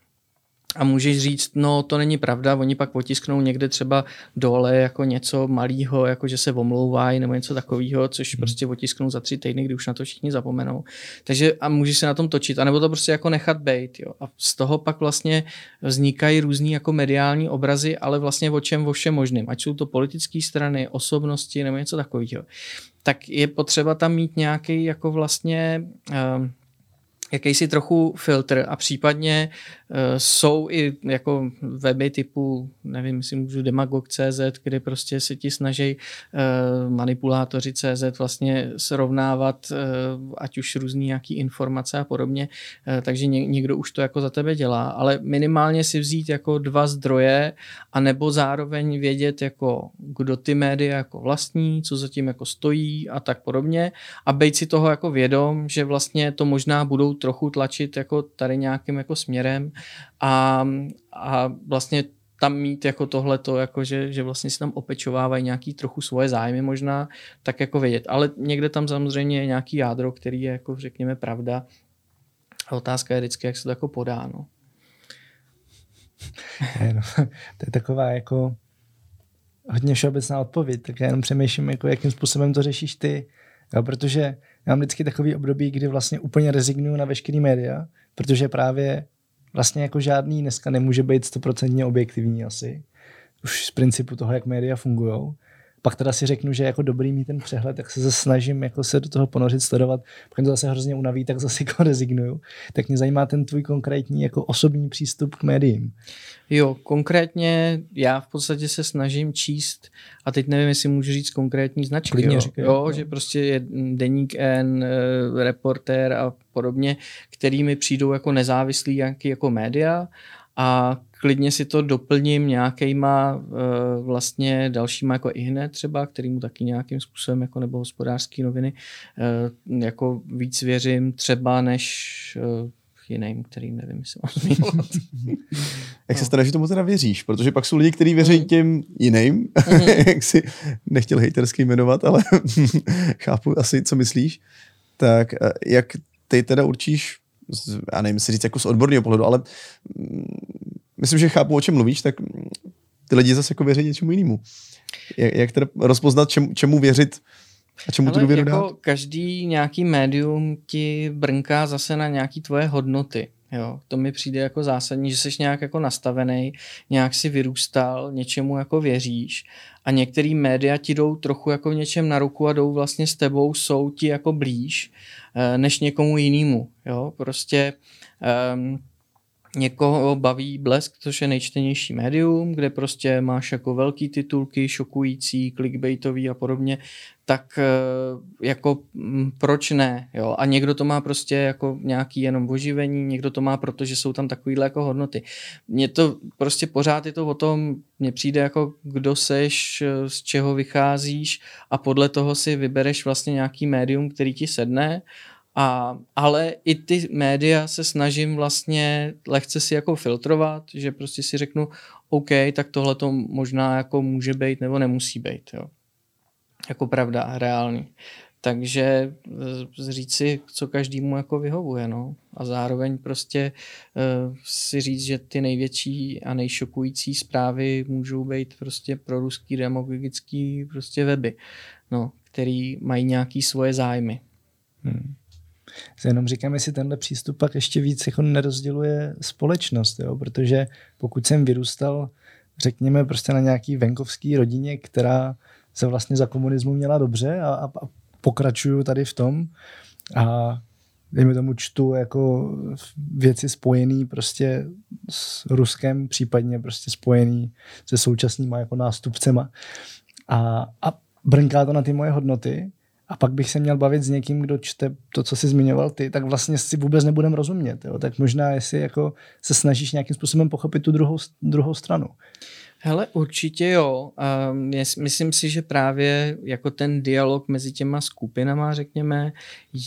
a můžeš říct, no to není pravda, oni pak potisknou někde třeba dole jako něco malého, jako že se omlouvají nebo něco takového, což hmm. prostě potisknou za tři týdny, kdy už na to všichni zapomenou. Takže a můžeš se na tom točit, anebo to prostě jako nechat být. Jo. A z toho pak vlastně vznikají různý jako mediální obrazy, ale vlastně o čem, o všem možným. Ať jsou to politické strany, osobnosti nebo něco takového. Tak je potřeba tam mít nějaký jako vlastně um, jakýsi trochu filtr a případně uh, jsou i jako weby typu, nevím, myslím, můžu demagog.cz, kde prostě se ti snaží uh, manipulátoři CZ vlastně srovnávat uh, ať už různý nějaký informace a podobně, uh, takže ně, někdo už to jako za tebe dělá, ale minimálně si vzít jako dva zdroje a nebo zároveň vědět jako kdo ty média jako vlastní, co zatím jako stojí a tak podobně. A být si toho jako vědom, že vlastně to možná budou trochu tlačit jako tady nějakým jako směrem a, a vlastně tam mít jako tohleto, jako že, že vlastně si tam opečovávají nějaký trochu svoje zájmy možná, tak jako vědět. Ale někde tam samozřejmě je nějaký jádro, který je jako řekněme pravda. A otázka je vždycky, jak se to jako podá. No. no, to je taková jako hodně všeobecná odpověď, tak já jenom přemýšlím, jako jakým způsobem to řešíš ty. Jo, protože já mám vždycky takový období, kdy vlastně úplně rezignuju na veškerý média, protože právě vlastně jako žádný dneska nemůže být stoprocentně objektivní asi. Už z principu toho, jak média fungují pak teda si řeknu, že jako dobrý mít ten přehled, tak se snažím jako se do toho ponořit, sledovat, pokud to zase hrozně unaví, tak zase jako rezignuju. Tak mě zajímá ten tvůj konkrétní jako osobní přístup k médiím. Jo, konkrétně já v podstatě se snažím číst, a teď nevím, jestli můžu říct konkrétní značky, Klidně jo, říkaj, jo, jo, že prostě je Deník N, eh, Reporter a podobně, který mi přijdou jako nezávislý nějaký jako média a klidně si to doplním nějakýma uh, vlastně dalšíma jako i hned třeba, kterýmu taky nějakým způsobem jako nebo hospodářské noviny uh, jako víc věřím třeba než uh, jiným, kterým nevím, jestli mám zmiňovat. Jak se stane, že tomu teda věříš? Protože pak jsou lidi, kteří věří mm. těm jiným, mm-hmm. jak si nechtěl hejtersky jmenovat, ale chápu asi, co myslíš. Tak jak ty teda určíš, já nevím, si říct jako z odborného pohledu, ale myslím, že chápu, o čem mluvíš, tak ty lidi zase jako věří něčemu jinému. Jak, jak teda rozpoznat, čemu, čemu věřit a čemu tu důvěru jako dát? Každý nějaký médium ti brnká zase na nějaký tvoje hodnoty. Jo, to mi přijde jako zásadní, že jsi nějak jako nastavený, nějak si vyrůstal, něčemu jako věříš a některý média ti jdou trochu jako v něčem na ruku a jdou vlastně s tebou, jsou ti jako blíž eh, než někomu jinému. Jo, prostě um, Někoho baví Blesk, což je nejčtenější médium, kde prostě máš jako velký titulky, šokující, clickbaitový a podobně, tak eh, jako mm, proč ne, jo? A někdo to má prostě jako nějaký jenom oživení, někdo to má, protože jsou tam takovýhle jako hodnoty. Mně to prostě pořád je to o tom, mně přijde jako kdo seš, eh, z čeho vycházíš a podle toho si vybereš vlastně nějaký médium, který ti sedne a, ale i ty média se snažím vlastně lehce si jako filtrovat, že prostě si řeknu, OK, tak tohle to možná jako může být nebo nemusí být, jo. Jako pravda reálný. Takže říct si, co každému jako vyhovuje, no. A zároveň prostě uh, si říct, že ty největší a nejšokující zprávy můžou být prostě pro ruský demagogický prostě weby, no, který mají nějaký svoje zájmy. Hmm jenom říkám, jestli tenhle přístup pak ještě víc jako nerozděluje společnost, jo? protože pokud jsem vyrůstal, řekněme, prostě na nějaký venkovský rodině, která se vlastně za komunismu měla dobře a, a pokračuju tady v tom. A dejme tomu čtu jako věci spojené prostě s Ruskem, případně prostě spojený se současnýma jako nástupcema. A, a brnká to na ty moje hodnoty a pak bych se měl bavit s někým, kdo čte to, co jsi zmiňoval ty, tak vlastně si vůbec nebudem rozumět. Jo? Tak možná, jestli jako se snažíš nějakým způsobem pochopit tu druhou, druhou stranu. Hele, určitě jo. Myslím si, že právě jako ten dialog mezi těma skupinama, řekněme,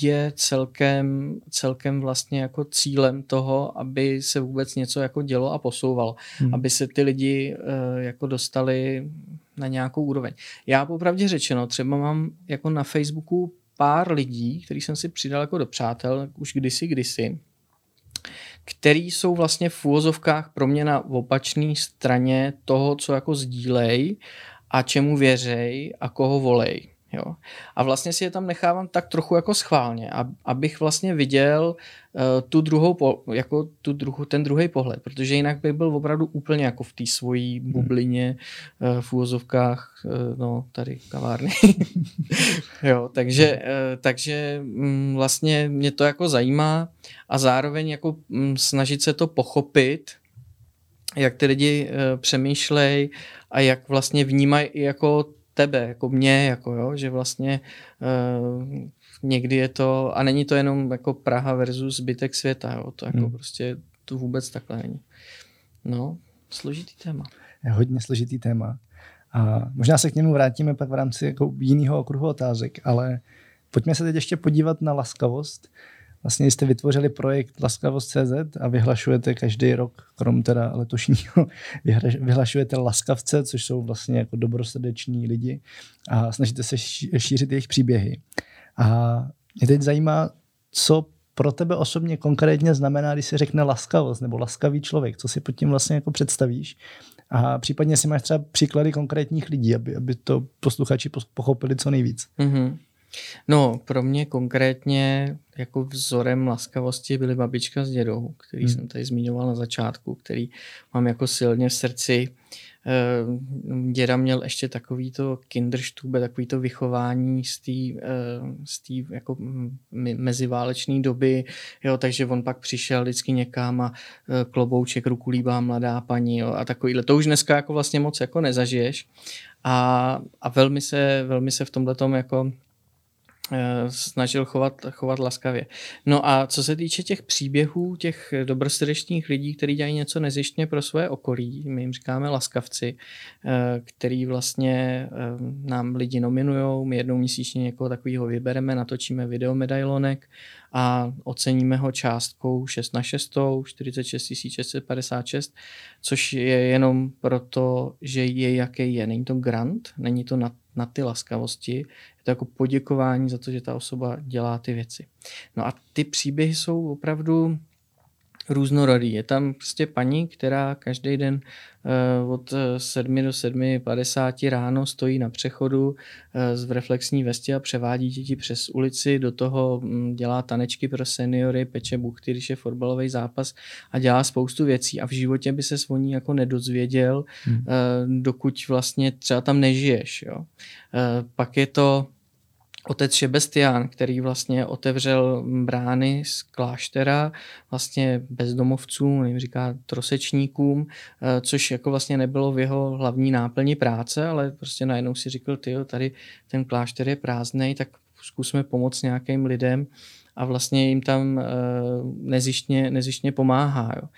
je celkem, celkem vlastně jako cílem toho, aby se vůbec něco jako dělo a posouvalo. Hmm. Aby se ty lidi uh, jako dostali na nějakou úroveň. Já popravdě řečeno, třeba mám jako na Facebooku pár lidí, který jsem si přidal jako do přátel už kdysi, kdysi, který jsou vlastně v úvozovkách pro mě na opačné straně toho, co jako sdílej a čemu věřej a koho volej. Jo. A vlastně si je tam nechávám tak trochu jako schválně, abych vlastně viděl uh, tu druhou, po, jako tu druhu, ten druhý pohled, protože jinak bych byl opravdu úplně jako v té svojí hmm. bublině uh, v úvozovkách, uh, no tady kavárny. jo, takže, uh, takže um, vlastně mě to jako zajímá a zároveň jako um, snažit se to pochopit, jak ty lidi uh, přemýšlej a jak vlastně vnímají jako tebe, jako mě, jako jo, že vlastně uh, někdy je to, a není to jenom jako Praha versus zbytek světa, jo, to jako hmm. prostě to vůbec takhle není. No, složitý téma. Je hodně složitý téma. A možná se k němu vrátíme pak v rámci jako jiného okruhu otázek, ale pojďme se teď ještě podívat na laskavost. Vlastně jste vytvořili projekt Laskavost.cz a vyhlašujete každý rok, krom teda letošního, vyhlašujete laskavce, což jsou vlastně jako dobrosrdeční lidi a snažíte se šířit jejich příběhy. A mě teď zajímá, co pro tebe osobně konkrétně znamená, když se řekne laskavost nebo laskavý člověk, co si pod tím vlastně jako představíš a případně si máš třeba příklady konkrétních lidí, aby, aby to posluchači pochopili co nejvíc. Mm-hmm. No, pro mě konkrétně jako vzorem laskavosti byly babička s dědou, který hmm. jsem tady zmiňoval na začátku, který mám jako silně v srdci. Eh, děda měl ještě takový to kinderstube, takový to vychování z té eh, z tý jako meziválečné doby, jo, takže on pak přišel vždycky někam a eh, klobouček, ruku líbá mladá paní jo, a takovýhle. To už dneska jako vlastně moc jako nezažiješ a, a velmi se, velmi se v tomhle jako snažil chovat, chovat laskavě. No a co se týče těch příběhů, těch dobrosrdečních lidí, kteří dělají něco nezištně pro své okolí, my jim říkáme laskavci, eh, který vlastně eh, nám lidi nominují, my jednou měsíčně někoho takového vybereme, natočíme videomedailonek a oceníme ho částkou 6 na 6, 46 656, což je jenom proto, že je jaký je. Není to grant, není to na, na ty laskavosti, je to jako poděkování za to, že ta osoba dělá ty věci. No a ty příběhy jsou opravdu různorodý. Je tam prostě paní, která každý den uh, od 7 do 7.50 ráno stojí na přechodu uh, z reflexní vesti a převádí děti přes ulici, do toho um, dělá tanečky pro seniory, peče buchty, když je fotbalový zápas a dělá spoustu věcí a v životě by se svoní jako nedozvěděl, hmm. dokud vlastně třeba tam nežiješ. Jo. Pak je to otec Šebestián, který vlastně otevřel brány z kláštera vlastně bezdomovcům, jim říká trosečníkům, eh, což jako vlastně nebylo v jeho hlavní náplni práce, ale prostě najednou si říkal, ty tady ten klášter je prázdný, tak zkusme pomoct nějakým lidem a vlastně jim tam uh, nezištně, nezištně pomáhá. Jo.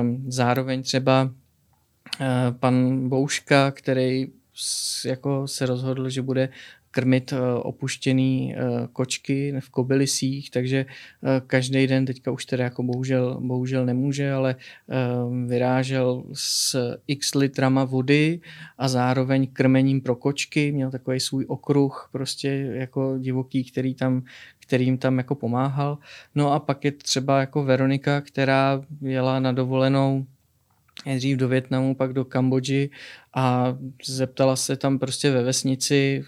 Um, zároveň třeba uh, pan Bouška, který jako se rozhodl, že bude krmit eh, opuštěný eh, kočky v kobylisích, takže eh, každý den teďka už teda jako bohužel, bohužel nemůže, ale vyrážel s x litrama vody a zároveň krmením pro kočky, měl takový svůj okruh prostě jako divoký, který tam, kterým tam jako pomáhal. No a pak je třeba jako Veronika, která jela na dovolenou nejdřív do Větnamu, pak do Kambodži a zeptala se tam prostě ve vesnici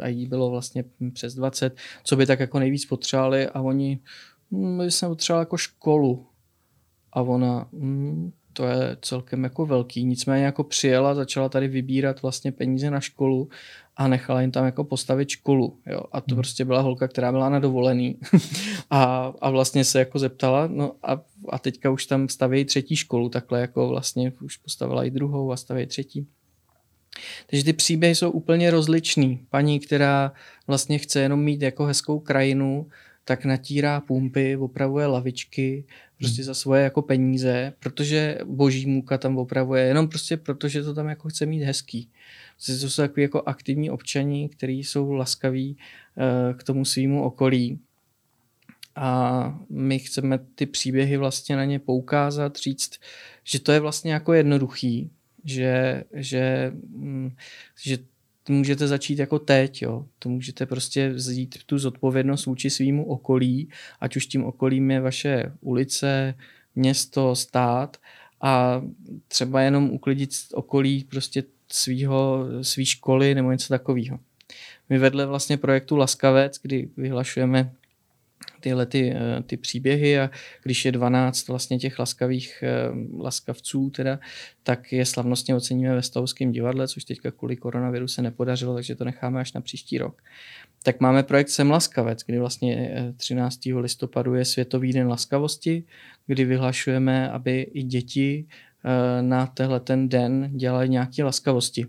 a jí bylo vlastně přes 20, co by tak jako nejvíc potřebovali a oni, hm, my jsme potřebovali jako školu. A ona, hm, to je celkem jako velký. Nicméně jako přijela, začala tady vybírat vlastně peníze na školu a nechala jim tam jako postavit školu. Jo? A to hmm. prostě byla holka, která byla na dovolený a, a vlastně se jako zeptala, no a, a teďka už tam staví třetí školu, takhle jako vlastně už postavila i druhou a staví třetí. Takže ty příběhy jsou úplně rozličný. Paní, která vlastně chce jenom mít jako hezkou krajinu, tak natírá pumpy, opravuje lavičky, prostě hmm. za svoje jako peníze, protože boží můka tam opravuje, jenom prostě protože to tam jako chce mít hezký. Prostě to jsou takový jako aktivní občani, kteří jsou laskaví uh, k tomu svýmu okolí. A my chceme ty příběhy vlastně na ně poukázat, říct, že to je vlastně jako jednoduchý, že, že, mm, že můžete začít jako teď, jo. To můžete prostě vzít tu zodpovědnost vůči svýmu okolí, ať už tím okolím je vaše ulice, město, stát a třeba jenom uklidit okolí prostě svýho, svý školy nebo něco takového. My vedle vlastně projektu Laskavec, kdy vyhlašujeme tyhle ty, eh, ty příběhy a když je 12 vlastně těch laskavých eh, laskavců teda, tak je slavnostně oceníme ve Stavovském divadle, což teďka kvůli koronaviru se nepodařilo, takže to necháme až na příští rok. Tak máme projekt Sem laskavec, kdy vlastně 13. Eh, listopadu je Světový den laskavosti, kdy vyhlašujeme, aby i děti na tenhle ten den dělali nějaké laskavosti.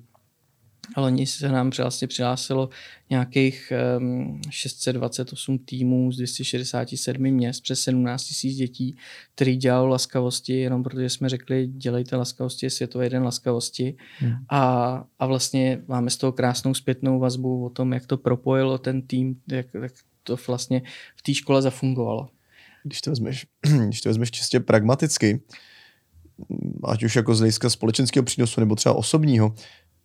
Ale loni se nám vlastně přihlásilo nějakých um, 628 týmů z 267 měst, přes 17 tisíc dětí, který dělal laskavosti, jenom protože jsme řekli, dělejte laskavosti, je světový den laskavosti. Hmm. A, a vlastně máme z toho krásnou zpětnou vazbu o tom, jak to propojilo ten tým, jak, jak to vlastně v té škole zafungovalo. Když to vezmeš, když to vezmeš čistě pragmaticky, ať už jako z hlediska společenského přínosu nebo třeba osobního,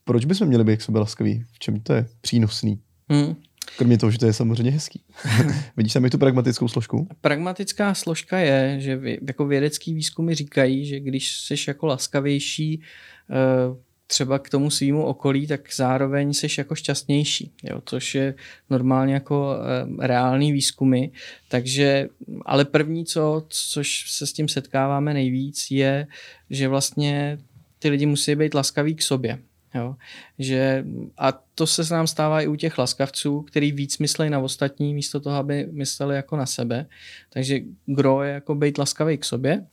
proč bychom měli být k sobě laskaví? V čem to je přínosný? Hmm. Kromě toho, že to je samozřejmě hezký. Vidíš tam i tu pragmatickou složku? Pragmatická složka je, že jako vědecký výzkumy říkají, že když jsi jako laskavější eh, třeba k tomu svýmu okolí, tak zároveň jsi jako šťastnější, jo, což je normálně jako e, reální výzkumy. Takže, ale první, co, což se s tím setkáváme nejvíc, je, že vlastně ty lidi musí být laskaví k sobě. Jo? Že, a to se nám stává i u těch laskavců, který víc myslí na ostatní, místo toho, aby mysleli jako na sebe. Takže gro je jako být laskavý k sobě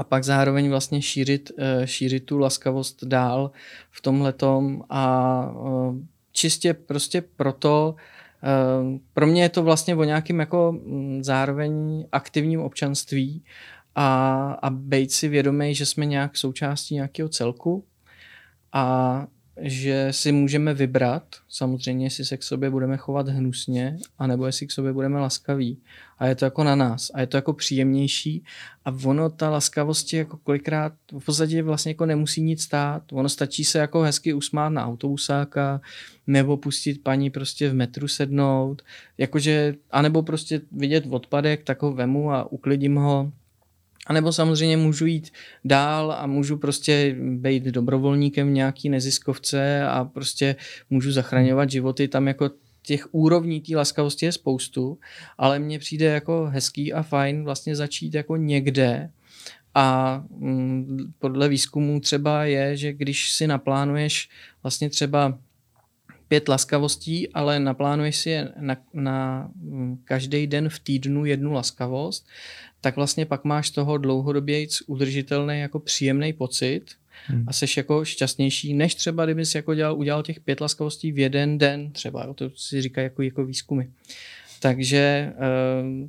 a pak zároveň vlastně šířit, eh, šířit tu laskavost dál v tomhletom a eh, čistě prostě proto, eh, pro mě je to vlastně o nějakým jako mm, zároveň aktivním občanství a, a být si vědomý, že jsme nějak součástí nějakého celku a že si můžeme vybrat, samozřejmě, jestli se k sobě budeme chovat hnusně, anebo jestli k sobě budeme laskaví. A je to jako na nás. A je to jako příjemnější. A ono, ta laskavost je jako kolikrát v podstatě vlastně jako nemusí nic stát. Ono stačí se jako hezky usmát na autobusáka, nebo pustit paní prostě v metru sednout, jakože, anebo prostě vidět odpadek, tak ho vemu a uklidím ho, a nebo samozřejmě můžu jít dál a můžu prostě být dobrovolníkem v nějaký neziskovce a prostě můžu zachraňovat životy. Tam jako těch úrovní té laskavosti je spoustu, ale mně přijde jako hezký a fajn vlastně začít jako někde a mm, podle výzkumů třeba je, že když si naplánuješ vlastně třeba pět laskavostí, ale naplánuješ si je na, na mm, každý den v týdnu jednu laskavost, tak vlastně pak máš z toho dlouhodobě udržitelný jako příjemný pocit hmm. a seš jako šťastnější, než třeba kdyby jsi jako dělal, udělal těch pět laskavostí v jeden den třeba, jo, to si říká jako, jako výzkumy. Takže uh,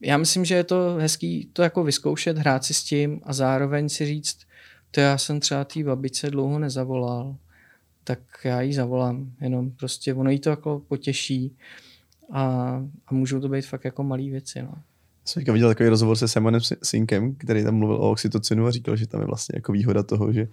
já myslím, že je to hezký to jako vyzkoušet, hrát si s tím a zároveň si říct, to já jsem třeba té babice dlouho nezavolal, tak já jí zavolám, jenom prostě ono jí to jako potěší a, a můžou to být fakt jako malé věci. No jsem viděl takový rozhovor se Simonem Sinkem, který tam mluvil o oxytocinu a říkal, že tam je vlastně jako výhoda toho, že,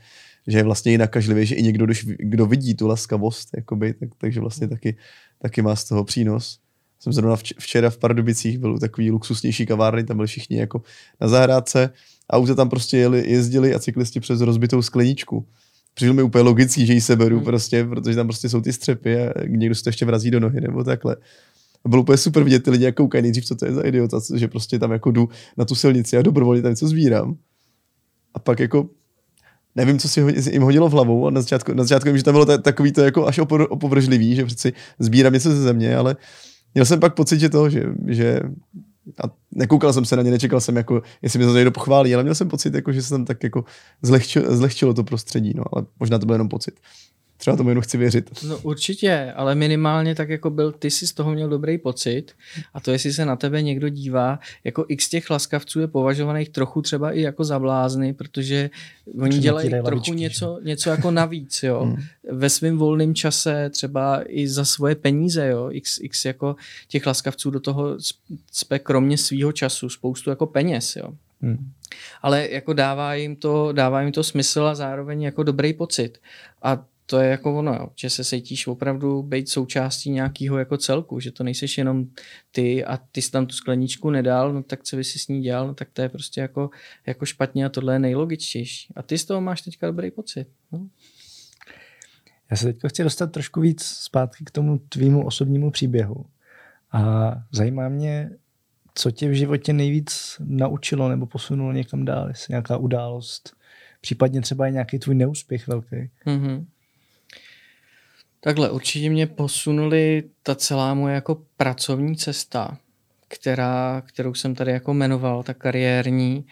že je vlastně i nakažlivý, že i někdo, když, kdo vidí tu laskavost, jakoby, tak, takže vlastně taky, taky má z toho přínos. Jsem zrovna včera v Pardubicích byl u takový luxusnější kavárny, tam byli všichni jako na zahrádce, auta tam prostě jeli, jezdili a cyklisti přes rozbitou skleničku. Přišlo mi úplně logický, že ji seberu hmm. prostě, protože tam prostě jsou ty střepy a někdo se to ještě vrazí do nohy nebo takhle. A bylo úplně super vidět ty lidi, jak koukají nejdřív, co to je za idiota, že prostě tam jako jdu na tu silnici a dobrovolně tam něco sbírám. a pak jako nevím, co si jim hodilo v hlavu a na začátku, na začátku jim, že to bylo takový to jako až opovržlivý, že přeci sbírám něco ze země, ale měl jsem pak pocit, že to, že, že a nekoukal jsem se na ně, nečekal jsem, jako, jestli mi to někdo pochválí, ale měl jsem pocit, jako, že se tam tak jako zlehčilo, zlehčilo to prostředí, no, ale možná to byl jenom pocit. Třeba tomu jenom chci věřit. No určitě, ale minimálně tak jako byl, ty si z toho měl dobrý pocit a to, jestli se na tebe někdo dívá, jako x těch laskavců je považovaných trochu třeba i jako za blázny, protože oni Při dělají trochu lavičky, něco, něco jako navíc, jo. Hmm. Ve svém volném čase třeba i za svoje peníze, jo. X, x jako těch laskavců do toho spe kromě svýho času spoustu jako peněz, jo. Hmm. Ale jako dává jim, to, dává jim to smysl a zároveň jako dobrý pocit. A to je jako ono, jo, že se cítíš opravdu být součástí nějakého jako celku, že to nejseš jenom ty a ty jsi tam tu skleničku nedal, no tak co by si s ní dělal, no tak to je prostě jako, jako špatně a tohle je nejlogičtější. A ty z toho máš teďka dobrý pocit. No. Já se teď chci dostat trošku víc zpátky k tomu tvýmu osobnímu příběhu. A zajímá mě, co tě v životě nejvíc naučilo nebo posunulo někam dál, jestli nějaká událost, případně třeba i nějaký tvůj neúspěch velký. Mm-hmm. Takhle, určitě mě posunuli ta celá moje jako pracovní cesta, která, kterou jsem tady jako jmenoval, ta kariérní,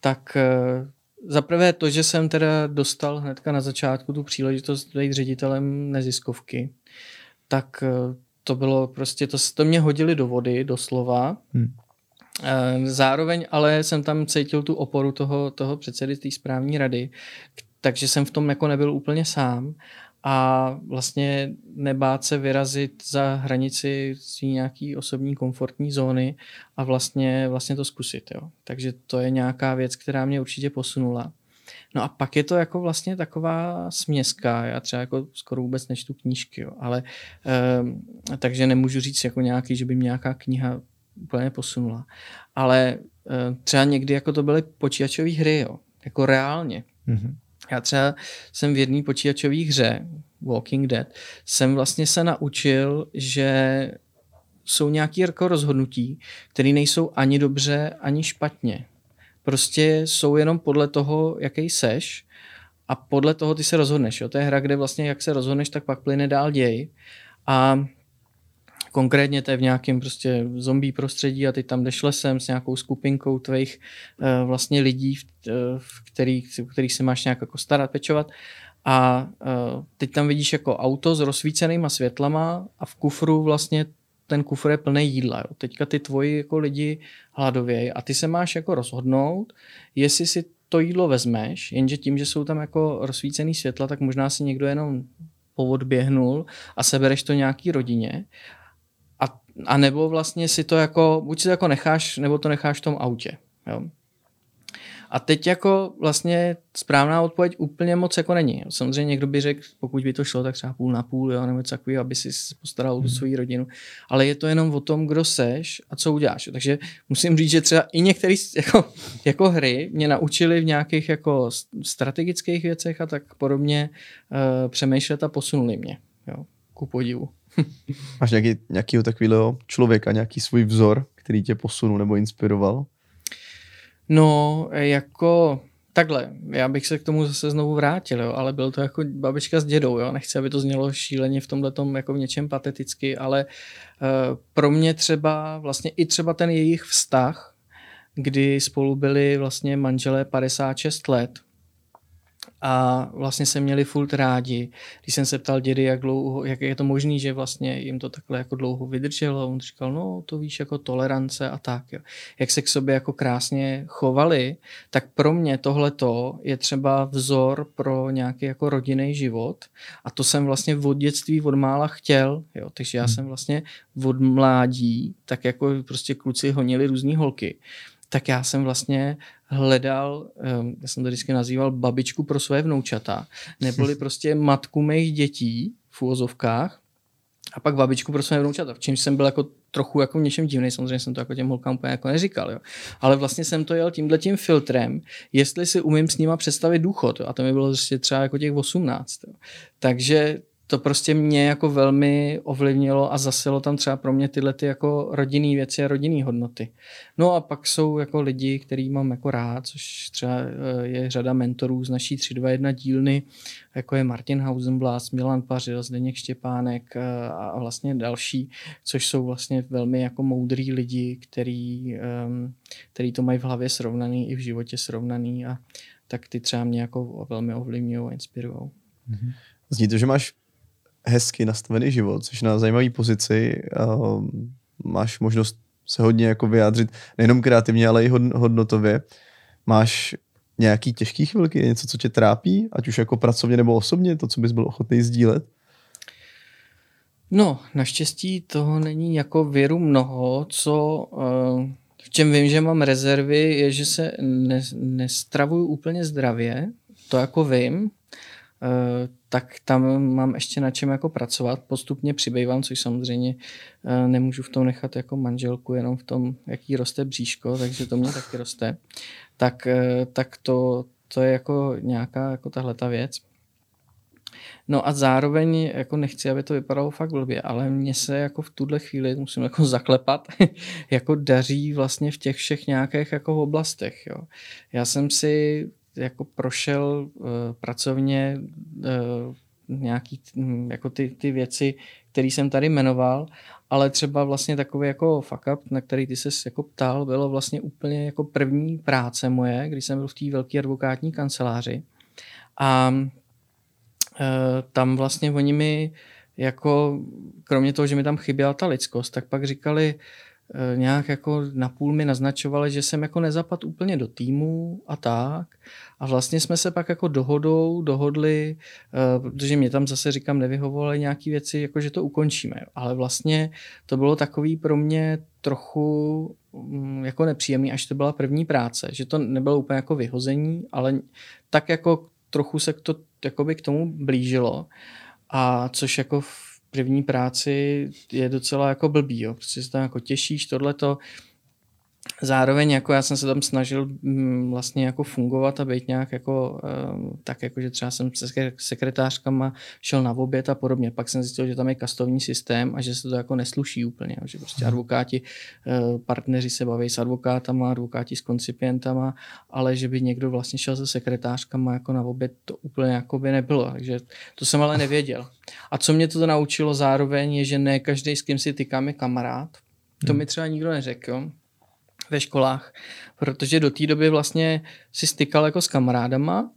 tak eh, za prvé to, že jsem teda dostal hnedka na začátku tu příležitost být ředitelem neziskovky, tak eh, to bylo prostě, to, to mě hodili do vody, doslova. Hmm. Eh, zároveň ale jsem tam cítil tu oporu toho, toho předsedy té správní rady, takže jsem v tom jako nebyl úplně sám a vlastně nebát se vyrazit za hranici nějaký osobní komfortní zóny a vlastně, vlastně to zkusit. Jo. Takže to je nějaká věc, která mě určitě posunula. No a pak je to jako vlastně taková směska, já třeba jako skoro vůbec nečtu knížky, jo, ale e, takže nemůžu říct jako nějaký, že by mě nějaká kniha úplně posunula. Ale e, třeba někdy jako to byly počítačové hry, jo, jako reálně. Mm-hmm. Já třeba jsem v jedné počítačové hře, Walking Dead, jsem vlastně se naučil, že jsou nějaké jako rozhodnutí, které nejsou ani dobře, ani špatně. Prostě jsou jenom podle toho, jaký seš a podle toho ty se rozhodneš. Jo? To je hra, kde vlastně jak se rozhodneš, tak pak plyne dál děj. A Konkrétně to je v nějakém prostě zombie prostředí a ty tam jdeš lesem s nějakou skupinkou tvých uh, vlastně lidí, v, uh, v který, v kterých se máš nějak jako starat, pečovat. A uh, teď tam vidíš jako auto s rozsvícenýma světlama a v kufru vlastně ten kufr je plný jídla. Jo. Teďka ty tvoji jako lidi hladovějí a ty se máš jako rozhodnout, jestli si to jídlo vezmeš, jenže tím, že jsou tam jako rozsvícený světla, tak možná si někdo jenom povodběhnul a sebereš to nějaký rodině a nebo vlastně si to jako, buď si to jako necháš, nebo to necháš v tom autě. Jo? A teď jako vlastně správná odpověď úplně moc jako není. Samozřejmě někdo by řekl, pokud by to šlo, tak třeba půl na půl, jo, nebo něco takového, aby si postaral o hmm. svou rodinu. Ale je to jenom o tom, kdo seš a co uděláš. Takže musím říct, že třeba i některé jako, jako hry mě naučily v nějakých jako strategických věcech a tak podobně uh, přemýšlet a posunuli mě. Jo, ku podivu. Máš nějaký, nějakýho takového člověka, nějaký svůj vzor, který tě posunul nebo inspiroval? No, jako takhle, já bych se k tomu zase znovu vrátil, jo, ale byl to jako babička s dědou, jo, nechci, aby to znělo šíleně v tomhle jako v něčem pateticky, ale uh, pro mě třeba vlastně i třeba ten jejich vztah, kdy spolu byli vlastně manželé 56 let, a vlastně se měli furt rádi. Když jsem se ptal dědy, jak, dlouho, jak je to možné, že vlastně jim to takhle jako dlouho vydrželo, on říkal, no to víš, jako tolerance a tak. Jo. Jak se k sobě jako krásně chovali, tak pro mě tohleto je třeba vzor pro nějaký jako rodinný život a to jsem vlastně od dětství od mála chtěl, jo. takže já hmm. jsem vlastně od mládí, tak jako prostě kluci honili různé holky, tak já jsem vlastně hledal, ehm, já jsem to vždycky nazýval babičku pro své vnoučata, neboli prostě matku mých dětí v úvozovkách a pak babičku pro své vnoučata, v čemž jsem byl jako trochu jako v něčem divný, samozřejmě jsem to jako těm holkám úplně jako neříkal, jo. ale vlastně jsem to jel tímhle tím filtrem, jestli si umím s nima představit důchod, jo. a to mi bylo prostě třeba jako těch 18. Jo. Takže to prostě mě jako velmi ovlivnilo a zasilo tam třeba pro mě tyhle ty jako rodinné věci a rodinné hodnoty. No a pak jsou jako lidi, který mám jako rád, což třeba eh, je řada mentorů z naší 321 dílny, jako je Martin Hausenblas, Milan Pařil, Zdeněk Štěpánek eh, a vlastně další, což jsou vlastně velmi jako moudrý lidi, který, ehm, který to mají v hlavě srovnaný i v životě srovnaný a tak ty třeba mě jako velmi ovlivňují a inspirují. Mm-hmm. Zní to, že máš hezky nastavený život, což na zajímavé pozici. Uh, máš možnost se hodně jako vyjádřit nejenom kreativně, ale i hodnotově. Máš nějaký těžký chvilky, něco, co tě trápí, ať už jako pracovně nebo osobně, to, co bys byl ochotný sdílet? No, naštěstí toho není jako věru mnoho, co uh, v čem vím, že mám rezervy, je, že se ne, nestravuju úplně zdravě, to jako vím, Eh, tak tam mám ještě na čem jako pracovat. Postupně přibývám, což samozřejmě eh, nemůžu v tom nechat jako manželku, jenom v tom, jaký roste bříško, takže to mě taky roste. Tak, eh, tak to, to je jako nějaká jako tahle ta věc. No a zároveň jako nechci, aby to vypadalo fakt blbě, ale mně se jako v tuhle chvíli, musím jako zaklepat, jako daří vlastně v těch všech nějakých jako oblastech. Jo. Já jsem si jako prošel uh, pracovně uh, nějaký hm, jako ty, ty věci, které jsem tady jmenoval, ale třeba vlastně takový jako fuck up, na který ty se jako ptal, bylo vlastně úplně jako první práce moje, když jsem byl v té velké advokátní kanceláři. A uh, tam vlastně oni mi jako, kromě toho, že mi tam chyběla ta lidskost, tak pak říkali, nějak jako napůl mi naznačovali, že jsem jako nezapad úplně do týmu a tak. A vlastně jsme se pak jako dohodou dohodli, eh, protože mě tam zase říkám nevyhovovaly nějaké věci, jako že to ukončíme. Ale vlastně to bylo takový pro mě trochu mm, jako nepříjemný, až to byla první práce, že to nebylo úplně jako vyhození, ale tak jako trochu se to jakoby k tomu blížilo. A což jako v první práci je docela jako blbý, jo. Prostě se tam jako těšíš, tohleto, Zároveň jako já jsem se tam snažil mm, vlastně jako fungovat a být nějak jako ehm, tak jako, že třeba jsem se sekretářkama šel na oběd a podobně. Pak jsem zjistil, že tam je kastovní systém a že se to jako nesluší úplně, že prostě advokáti, eh, partneři se baví s advokátama, advokáti s koncipientama, ale že by někdo vlastně šel se sekretářkama jako na oběd, to úplně jako by nebylo, takže to jsem ale nevěděl. A co mě to naučilo zároveň je, že ne každý, s kým si tykám, je kamarád. To mi třeba nikdo neřekl ve školách, protože do té doby vlastně si stykal jako s kamarádama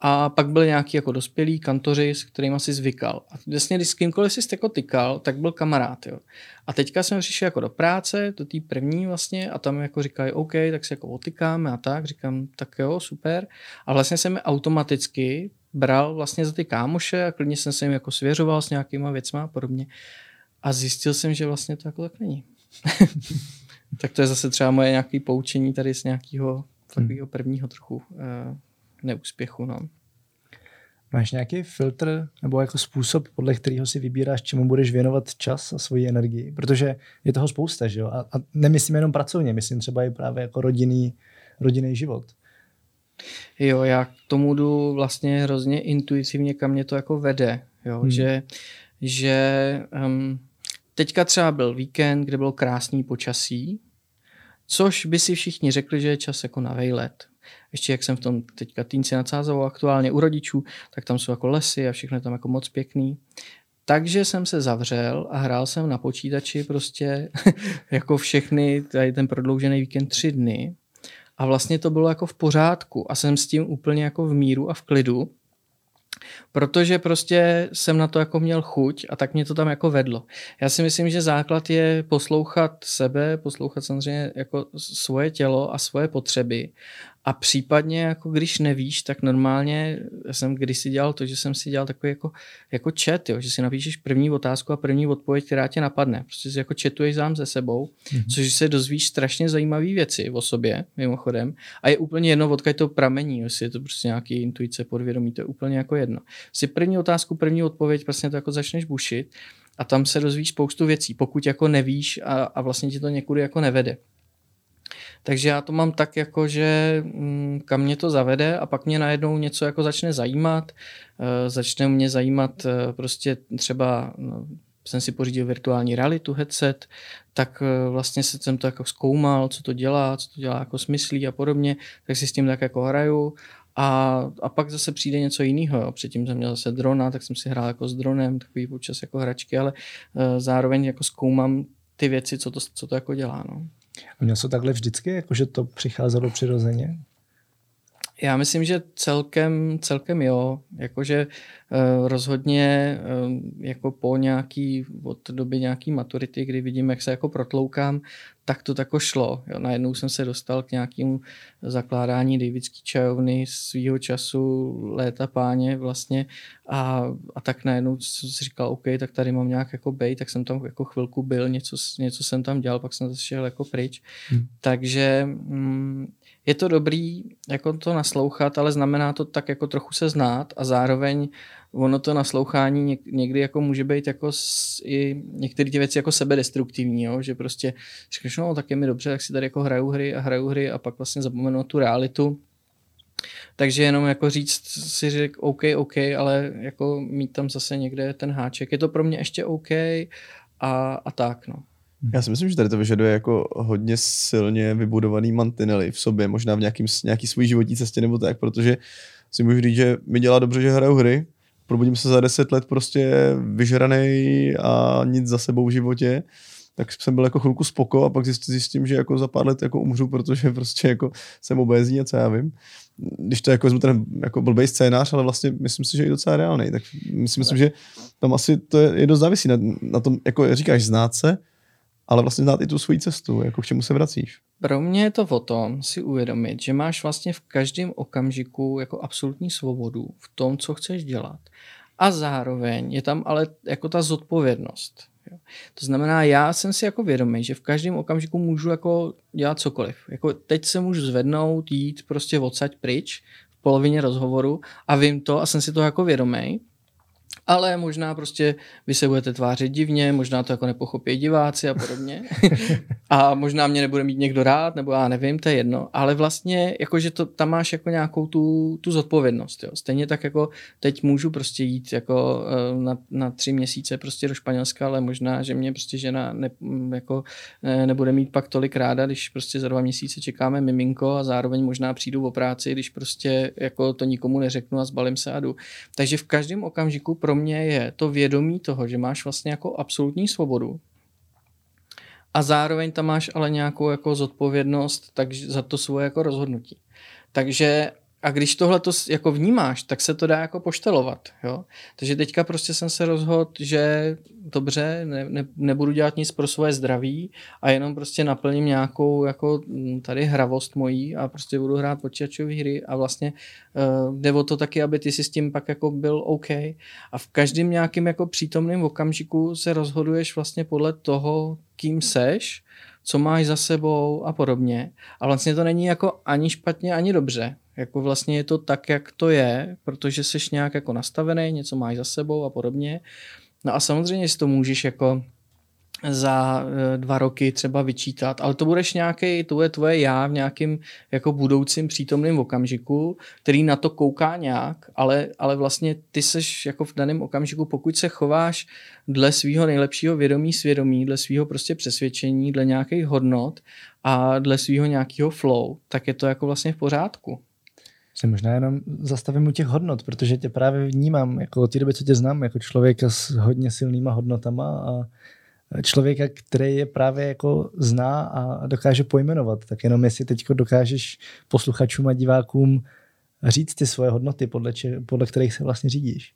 a pak byli nějaký jako dospělí kantoři, s kterými si zvykal. A vlastně, když s kýmkoliv jsi jako tykal, tak byl kamarád. Jo. A teďka jsme přišli jako do práce, do té první vlastně, a tam jako říkají, OK, tak se jako otykáme a tak. Říkám, tak jo, super. A vlastně jsem automaticky bral vlastně za ty kámoše a klidně jsem se jim jako svěřoval s nějakýma věcma a podobně. A zjistil jsem, že vlastně to jako tak není. tak to je zase třeba moje nějaké poučení tady z nějakého takového hmm. prvního trochu uh, neúspěchu. No. Máš nějaký filtr nebo jako způsob, podle kterého si vybíráš, čemu budeš věnovat čas a svoji energii? Protože je toho spousta, že jo? A, a nemyslím jenom pracovně, myslím třeba i právě jako rodinný, rodinný život. Jo, já k tomu jdu vlastně hrozně intuitivně, kam mě to jako vede, jo, hmm. že, že um, Teďka třeba byl víkend, kde bylo krásný počasí, což by si všichni řekli, že je čas jako na vejlet. Ještě jak jsem v tom teďka týnci nad Sázovou aktuálně u rodičů, tak tam jsou jako lesy a všechno je tam jako moc pěkný. Takže jsem se zavřel a hrál jsem na počítači prostě jako všechny, tady ten prodloužený víkend tři dny. A vlastně to bylo jako v pořádku a jsem s tím úplně jako v míru a v klidu. Protože prostě jsem na to jako měl chuť a tak mě to tam jako vedlo. Já si myslím, že základ je poslouchat sebe, poslouchat samozřejmě jako svoje tělo a svoje potřeby a případně, jako když nevíš, tak normálně jsem kdysi dělal to, že jsem si dělal takový jako, jako chat, jo, že si napíšeš první otázku a první odpověď, která tě napadne. Prostě si jako chatuješ sám ze sebou, mm-hmm. což se dozvíš strašně zajímavé věci o sobě, mimochodem. A je úplně jedno, odkud to pramení, jestli je to prostě nějaký intuice, podvědomí, to je úplně jako jedno. Si první otázku, první odpověď, prostě to jako začneš bušit a tam se dozvíš spoustu věcí, pokud jako nevíš a, a vlastně ti to někudy jako nevede. Takže já to mám tak, jako že mm, kam mě to zavede a pak mě najednou něco jako začne zajímat. Uh, začne mě zajímat uh, prostě třeba no, jsem si pořídil virtuální realitu headset, tak vlastně jsem to jako zkoumal, co to dělá, co to dělá jako smyslí a podobně, tak si s tím tak jako hraju a, a pak zase přijde něco jiného. Jo. Předtím jsem měl zase drona, tak jsem si hrál jako s dronem, takový občas jako hračky, ale zároveň jako zkoumám ty věci, co to, co to jako dělá. No. Měl jsi takhle vždycky, jako že to přicházelo přirozeně? Já myslím, že celkem, celkem jo. Jakože uh, rozhodně uh, jako po nějaký, od doby nějaký maturity, kdy vidím, jak se jako protloukám, tak to tako šlo. Jo. Najednou jsem se dostal k nějakému zakládání Davidský čajovny svýho času, léta páně vlastně a, a tak najednou jsem si říkal, OK, tak tady mám nějak jako bej, tak jsem tam jako chvilku byl, něco, něco jsem tam dělal, pak jsem zase šel jako pryč. Hmm. Takže mm, je to dobrý jako to naslouchat, ale znamená to tak jako trochu se znát a zároveň ono to naslouchání někdy jako může být jako s, i některé ty věci jako sebedestruktivní, jo? že prostě říkáš, no tak je mi dobře, tak si tady jako hraju hry a hraju hry a pak vlastně zapomenu tu realitu. Takže jenom jako říct si řek OK, OK, ale jako mít tam zase někde ten háček. Je to pro mě ještě OK a, a tak, no. Já si myslím, že tady to vyžaduje jako hodně silně vybudovaný mantinely v sobě, možná v nějakým, nějaký svůj životní cestě nebo tak, protože si můžu říct, že mi dělá dobře, že hraju hry, probudím se za deset let prostě vyžraný a nic za sebou v životě, tak jsem byl jako chvilku spoko a pak zjistím, že jako za pár let jako umřu, protože prostě jako jsem obézní a co já vím. Když to jako ten jako blbej scénář, ale vlastně myslím si, že je docela reálný. Tak myslím, myslím že tam asi to je, je dost závisí na, na tom, jako říkáš, znát se, ale vlastně znát i tu svoji cestu, jako k čemu se vracíš. Pro mě je to o tom si uvědomit, že máš vlastně v každém okamžiku jako absolutní svobodu v tom, co chceš dělat. A zároveň je tam ale jako ta zodpovědnost. To znamená, já jsem si jako vědomý, že v každém okamžiku můžu jako dělat cokoliv. Jako teď se můžu zvednout, jít prostě odsaď pryč v polovině rozhovoru a vím to a jsem si to jako vědomý ale možná prostě vy se budete tvářit divně, možná to jako nepochopí diváci a podobně. a možná mě nebude mít někdo rád, nebo já nevím, to je jedno. Ale vlastně, jakože to, tam máš jako nějakou tu, tu zodpovědnost. Jo. Stejně tak jako teď můžu prostě jít jako eh, na, na tři měsíce prostě do Španělska, ale možná, že mě prostě žena ne, jako, eh, nebude mít pak tolik ráda, když prostě za dva měsíce čekáme miminko a zároveň možná přijdu o práci, když prostě jako to nikomu neřeknu a zbalím se a jdu. Takže v každém okamžiku pro mě je to vědomí toho, že máš vlastně jako absolutní svobodu a zároveň tam máš ale nějakou jako zodpovědnost tak za to svoje jako rozhodnutí. Takže a když tohle to jako vnímáš, tak se to dá jako poštelovat. Jo? Takže teďka prostě jsem se rozhodl, že dobře, ne, ne, nebudu dělat nic pro svoje zdraví a jenom prostě naplním nějakou jako mm, tady hravost mojí a prostě budu hrát počítačové hry a vlastně uh, jde o to taky, aby ty si s tím pak jako byl OK. A v každém nějakém jako přítomném okamžiku se rozhoduješ vlastně podle toho, kým seš, co máš za sebou a podobně. A vlastně to není jako ani špatně, ani dobře. Jako vlastně je to tak, jak to je, protože jsi nějak jako nastavený, něco máš za sebou a podobně. No a samozřejmě si to můžeš jako za eh, dva roky třeba vyčítat, ale to budeš nějaký, to je tvoje já v nějakým jako budoucím přítomným okamžiku, který na to kouká nějak, ale, ale vlastně ty seš jako v daném okamžiku, pokud se chováš dle svého nejlepšího vědomí, svědomí, dle svého prostě přesvědčení, dle nějakých hodnot a dle svého nějakého flow, tak je to jako vlastně v pořádku se možná jenom zastavím u těch hodnot, protože tě právě vnímám, jako od té doby, co tě znám, jako člověka s hodně silnýma hodnotama a člověka, který je právě jako zná a dokáže pojmenovat. Tak jenom jestli teď dokážeš posluchačům a divákům říct ty svoje hodnoty, podle, če, podle kterých se vlastně řídíš.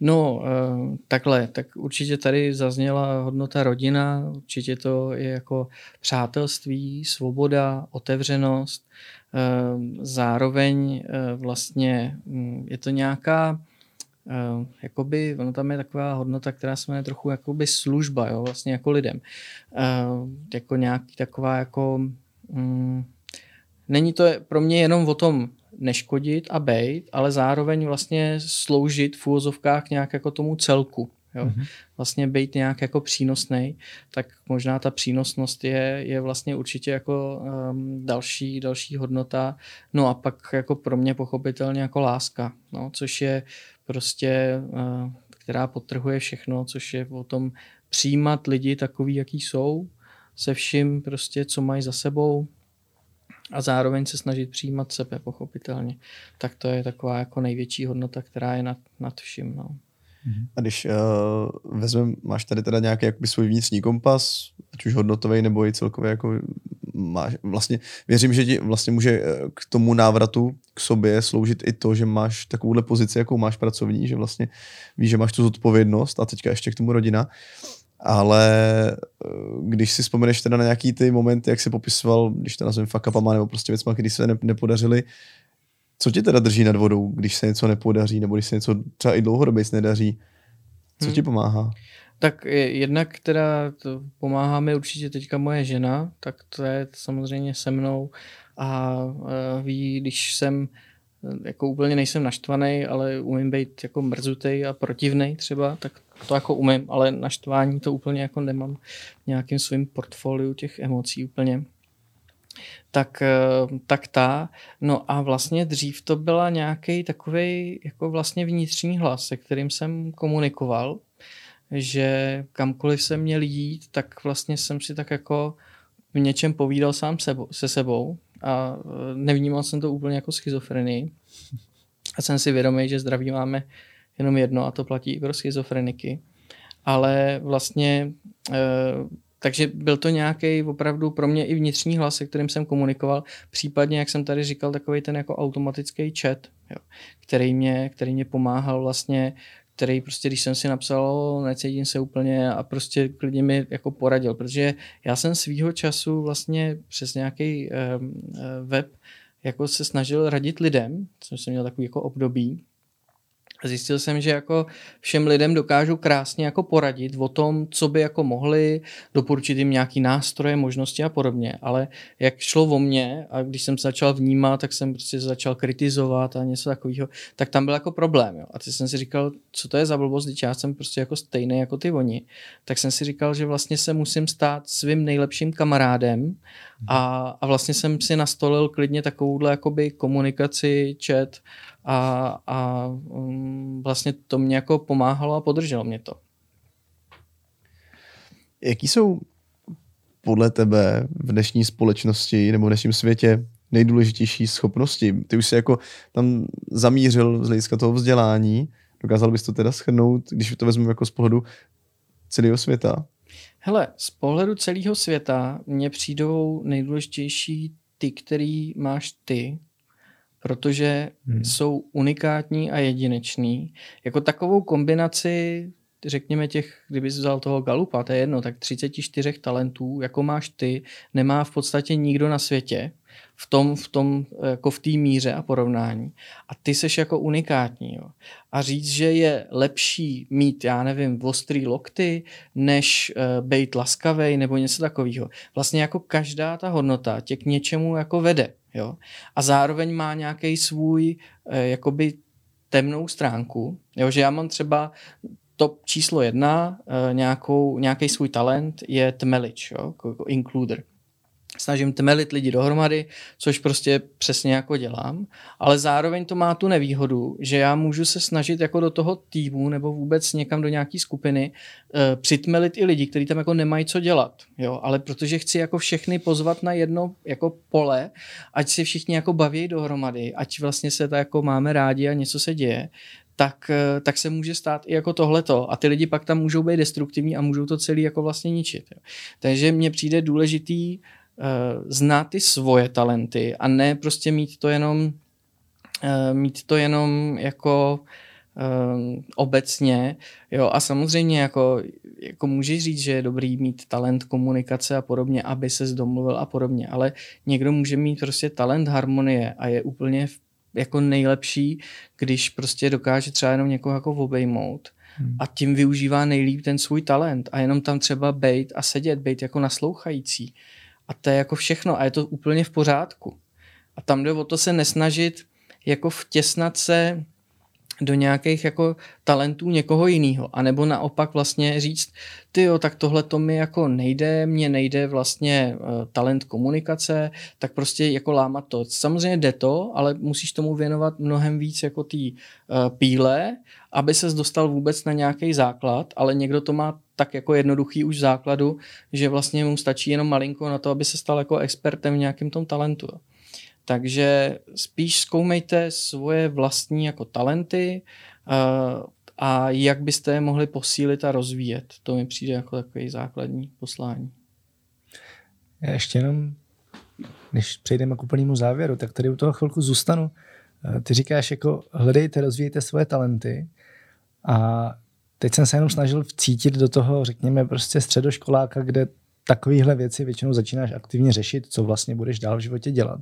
No, uh, takhle, tak určitě tady zazněla hodnota rodina, určitě to je jako přátelství, svoboda, otevřenost, zároveň uh, vlastně um, je to nějaká Uh, jakoby, ono tam je taková hodnota, která se jmenuje trochu jakoby služba, jo, vlastně jako lidem. Uh, jako nějaký taková jako, um, není to pro mě jenom o tom neškodit a bejt, ale zároveň vlastně sloužit v úvozovkách nějak jako tomu celku. Jo? Mm-hmm. vlastně být nějak jako přínosný, tak možná ta přínosnost je, je vlastně určitě jako um, další, další hodnota, no a pak jako pro mě pochopitelně jako láska, no, což je prostě, uh, která potrhuje všechno, což je o tom přijímat lidi takový, jaký jsou, se vším prostě, co mají za sebou, a zároveň se snažit přijímat sebe, pochopitelně. Tak to je taková jako největší hodnota, která je nad, nad vším. No. A když uh, vezmeme, máš tady teda nějaký jakoby svůj vnitřní kompas, ať už hodnotový nebo i celkově jako máš, vlastně věřím, že ti vlastně může eh, k tomu návratu k sobě sloužit i to, že máš takovouhle pozici, jakou máš pracovní, že vlastně víš, že máš tu zodpovědnost a teďka ještě k tomu rodina. Ale eh, když si vzpomeneš teda na nějaký ty momenty, jak se popisoval, když to nazveme fuck nebo prostě věcma, když se ne, nepodařily, co tě teda drží nad vodou, když se něco nepodaří, nebo když se něco třeba i dlouhodobě nedaří? Co hmm. ti pomáhá? Tak jednak teda to pomáhá mi určitě teďka moje žena, tak to je samozřejmě se mnou a ví, když jsem jako úplně nejsem naštvaný, ale umím být jako mrzutej a protivnej třeba, tak to jako umím, ale naštvání to úplně jako nemám v nějakým svým portfoliu těch emocí úplně. Tak, eh, tak ta. No a vlastně dřív to byla nějaký takový jako vlastně vnitřní hlas, se kterým jsem komunikoval, že kamkoliv jsem měl jít, tak vlastně jsem si tak jako v něčem povídal sám sebou, se sebou a eh, nevnímal jsem to úplně jako schizofrenii. A jsem si vědomý, že zdraví máme jenom jedno a to platí i pro schizofreniky. Ale vlastně, e, takže byl to nějaký opravdu pro mě i vnitřní hlas, se kterým jsem komunikoval, případně, jak jsem tady říkal, takový ten jako automatický chat, jo, který, mě, který mě pomáhal vlastně který prostě, když jsem si napsal, necítím se úplně a prostě klidně mi jako poradil, protože já jsem svýho času vlastně přes nějaký um, web jako se snažil radit lidem, což jsem měl takový jako období, Zjistil jsem, že jako všem lidem dokážu krásně jako poradit o tom, co by jako mohli, doporučit jim nějaký nástroje, možnosti a podobně, ale jak šlo o mě a když jsem začal vnímat, tak jsem prostě začal kritizovat a něco takového, tak tam byl jako problém. Jo. A teď jsem si říkal, co to je za blbost, když já jsem prostě jako stejný jako ty oni. Tak jsem si říkal, že vlastně se musím stát svým nejlepším kamarádem a, a vlastně jsem si nastolil klidně takovouhle jakoby komunikaci, chat a, a um, vlastně to mě jako pomáhalo a podrželo mě to. Jaký jsou podle tebe v dnešní společnosti nebo v dnešním světě nejdůležitější schopnosti? Ty už se jako tam zamířil z hlediska toho vzdělání. Dokázal bys to teda schrnout, když to vezmeme jako z pohledu celého světa? Hele, z pohledu celého světa mně přijdou nejdůležitější ty, který máš ty, protože hmm. jsou unikátní a jedineční. Jako takovou kombinaci, řekněme těch, kdyby jsi vzal toho Galupa, to je jedno, tak 34 talentů, jako máš ty, nemá v podstatě nikdo na světě v tom, v tom jako v té míře a porovnání. A ty seš jako unikátní. Jo. A říct, že je lepší mít, já nevím, ostrý lokty, než uh, být laskavý nebo něco takového. Vlastně jako každá ta hodnota tě k něčemu jako vede. Jo? A zároveň má nějaký svůj uh, jakoby temnou stránku, jo? že já mám třeba top číslo jedna, nějakou, nějaký svůj talent je tmelič, jo? Jako, jako includer snažím tmelit lidi dohromady, což prostě přesně jako dělám, ale zároveň to má tu nevýhodu, že já můžu se snažit jako do toho týmu nebo vůbec někam do nějaký skupiny uh, přitmelit i lidi, kteří tam jako nemají co dělat, jo, ale protože chci jako všechny pozvat na jedno jako pole, ať si všichni jako baví dohromady, ať vlastně se to jako máme rádi a něco se děje, tak, eh, tak se může stát i jako tohleto. A ty lidi pak tam můžou být destruktivní a můžou to celý jako vlastně ničit. Jo. Takže mně přijde důležitý uh, znát ty svoje talenty a ne prostě mít to jenom uh, mít to jenom jako uh, obecně, jo, a samozřejmě jako, jako můžeš říct, že je dobrý mít talent komunikace a podobně, aby se zdomluvil a podobně, ale někdo může mít prostě talent harmonie a je úplně jako nejlepší, když prostě dokáže třeba jenom někoho jako obejmout hmm. a tím využívá nejlíp ten svůj talent a jenom tam třeba bejt a sedět, bejt jako naslouchající. A to je jako všechno a je to úplně v pořádku. A tam jde o to se nesnažit jako vtěsnat se do nějakých jako talentů někoho jiného. A nebo naopak vlastně říct, ty jo, tak tohle to mi jako nejde, mně nejde vlastně uh, talent komunikace, tak prostě jako lámat to. Samozřejmě jde to, ale musíš tomu věnovat mnohem víc jako tý uh, píle, aby ses dostal vůbec na nějaký základ, ale někdo to má tak jako jednoduchý už základu, že vlastně mu stačí jenom malinko na to, aby se stal jako expertem v nějakém tom talentu. Takže spíš zkoumejte svoje vlastní jako talenty uh, a jak byste je mohli posílit a rozvíjet. To mi přijde jako takový základní poslání. Já ještě jenom, než přejdeme k úplnému závěru, tak tady u toho chvilku zůstanu. Eh, ty říkáš, jako hledejte, rozvíjejte svoje talenty a teď jsem se jenom snažil vcítit do toho, řekněme, prostě středoškoláka, kde takovéhle věci většinou začínáš aktivně řešit, co vlastně budeš dál v životě dělat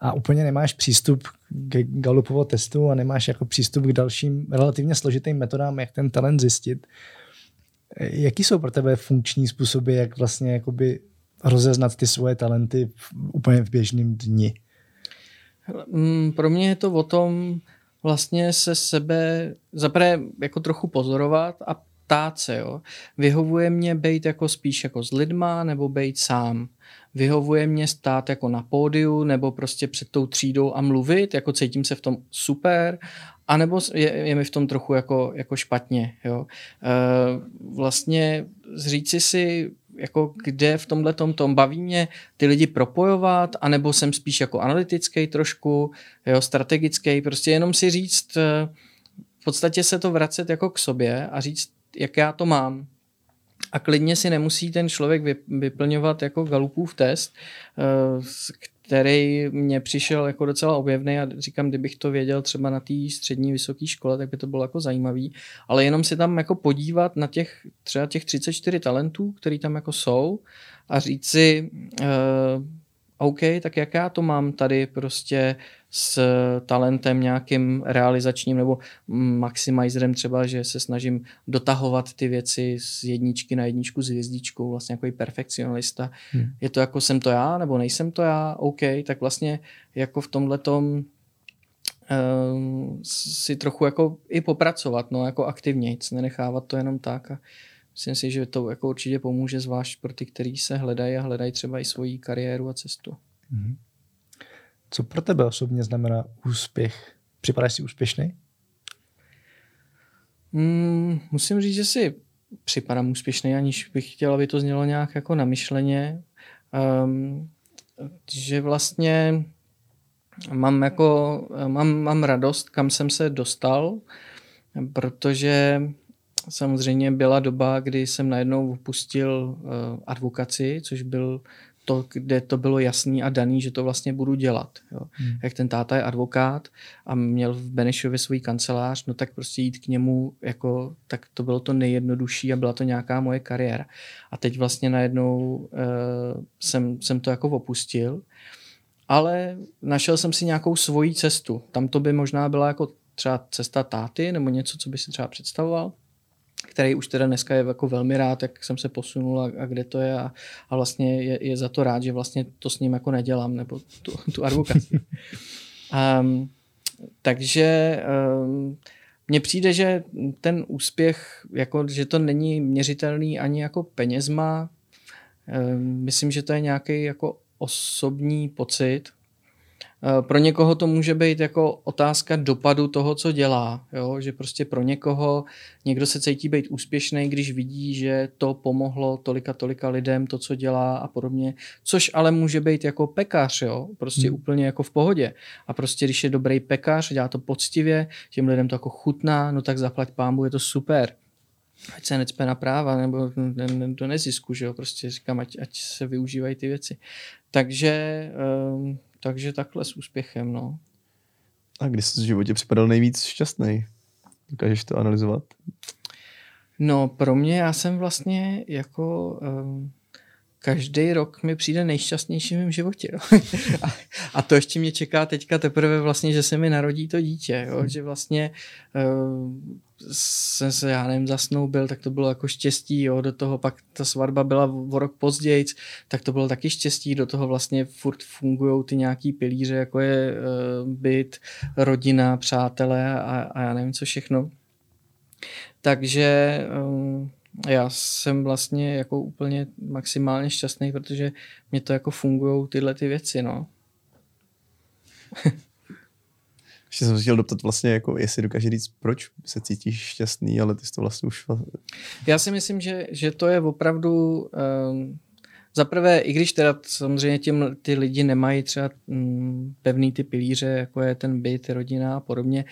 a úplně nemáš přístup k Gallupovo testu a nemáš jako přístup k dalším relativně složitým metodám, jak ten talent zjistit. Jaký jsou pro tebe funkční způsoby, jak vlastně jakoby rozeznat ty svoje talenty v, úplně v běžném dni? Mm, pro mě je to o tom vlastně se sebe zaprvé jako trochu pozorovat a ptát se, jo. Vyhovuje mě být jako spíš jako s lidma nebo být sám vyhovuje mě stát jako na pódiu nebo prostě před tou třídou a mluvit, jako cítím se v tom super, anebo je, je mi v tom trochu jako, jako špatně. Jo. E, vlastně říci si, jako kde v tomhle tom, tom baví mě ty lidi propojovat, anebo jsem spíš jako analytický trošku, jo, strategický, prostě jenom si říct, e, v podstatě se to vracet jako k sobě a říct, jak já to mám, a klidně si nemusí ten člověk vyplňovat jako Galupův test, eh, který mě přišel jako docela objevný a říkám, kdybych to věděl třeba na té střední vysoké škole, tak by to bylo jako zajímavý, ale jenom si tam jako podívat na těch třeba těch 34 talentů, který tam jako jsou a říct si, uh, OK, tak jak já to mám tady prostě s talentem nějakým realizačním nebo maximizerem třeba, že se snažím dotahovat ty věci z jedničky na jedničku s hvězdičkou, vlastně jako i perfekcionalista. Hmm. Je to jako jsem to já nebo nejsem to já, OK, tak vlastně jako v tomhle um, si trochu jako i popracovat, no jako aktivnějc, nenechávat to jenom tak a myslím si, že to jako určitě pomůže, zvlášť pro ty, kteří se hledají a hledají třeba i svoji kariéru a cestu. Hmm. Co pro tebe osobně znamená úspěch? Připadáš si úspěšný? Mm, musím říct, že si připadám úspěšný, aniž bych chtěl, aby to znělo nějak jako namyšleně. Um, že vlastně mám jako, mám, mám radost, kam jsem se dostal, protože samozřejmě byla doba, kdy jsem najednou opustil uh, advokaci, což byl to, kde to bylo jasný a daný, že to vlastně budu dělat. Jo. Hmm. Jak ten táta je advokát a měl v Benešově svůj kancelář, no tak prostě jít k němu, jako, tak to bylo to nejjednodušší a byla to nějaká moje kariéra. A teď vlastně najednou uh, jsem, jsem to jako opustil, ale našel jsem si nějakou svoji cestu. Tam to by možná byla jako třeba cesta táty nebo něco, co by si třeba představoval který už teda dneska je jako velmi rád, jak jsem se posunul a, a kde to je a, a vlastně je, je za to rád, že vlastně to s ním jako nedělám, nebo tu, tu advokaci. um, takže um, mně přijde, že ten úspěch, jako, že to není měřitelný ani jako penězma, um, myslím, že to je nějaký jako osobní pocit, pro někoho to může být jako otázka dopadu toho, co dělá. Jo? Že prostě pro někoho někdo se cítí být úspěšný, když vidí, že to pomohlo tolika, tolika lidem, to, co dělá a podobně. Což ale může být jako pekař, jo? prostě hmm. úplně jako v pohodě. A prostě když je dobrý pekař, dělá to poctivě, těm lidem to jako chutná, no tak zaplať pámbu, je to super ať se necpe na práva nebo do nezisku, že jo, prostě říkám, ať, ať se využívají ty věci. Takže um, takže takhle s úspěchem, no. A kdy jsi v životě připadal nejvíc šťastný? Dokážeš to analyzovat? No, pro mě já jsem vlastně jako um, každý rok mi přijde nejšťastnější v mém životě. Jo. a, a to ještě mě čeká teďka teprve vlastně, že se mi narodí to dítě, jo. Hmm. že vlastně um, jsem se, já nevím, zasnoubil, tak to bylo jako štěstí, jo, do toho pak ta svatba byla o rok později, tak to bylo taky štěstí, do toho vlastně furt fungují ty nějaký pilíře, jako je uh, byt, rodina, přátelé a, a já nevím co všechno. Takže um, já jsem vlastně jako úplně maximálně šťastný, protože mě to jako fungují tyhle ty věci, no. Ještě jsem se chtěl doptat vlastně, jako jestli dokáže říct, proč se cítíš šťastný, ale ty jsi to vlastně už... Já si myslím, že, že to je opravdu... Um, za prvé, i když teda samozřejmě těm, ty lidi nemají třeba um, pevný ty pilíře, jako je ten byt, rodina a podobně,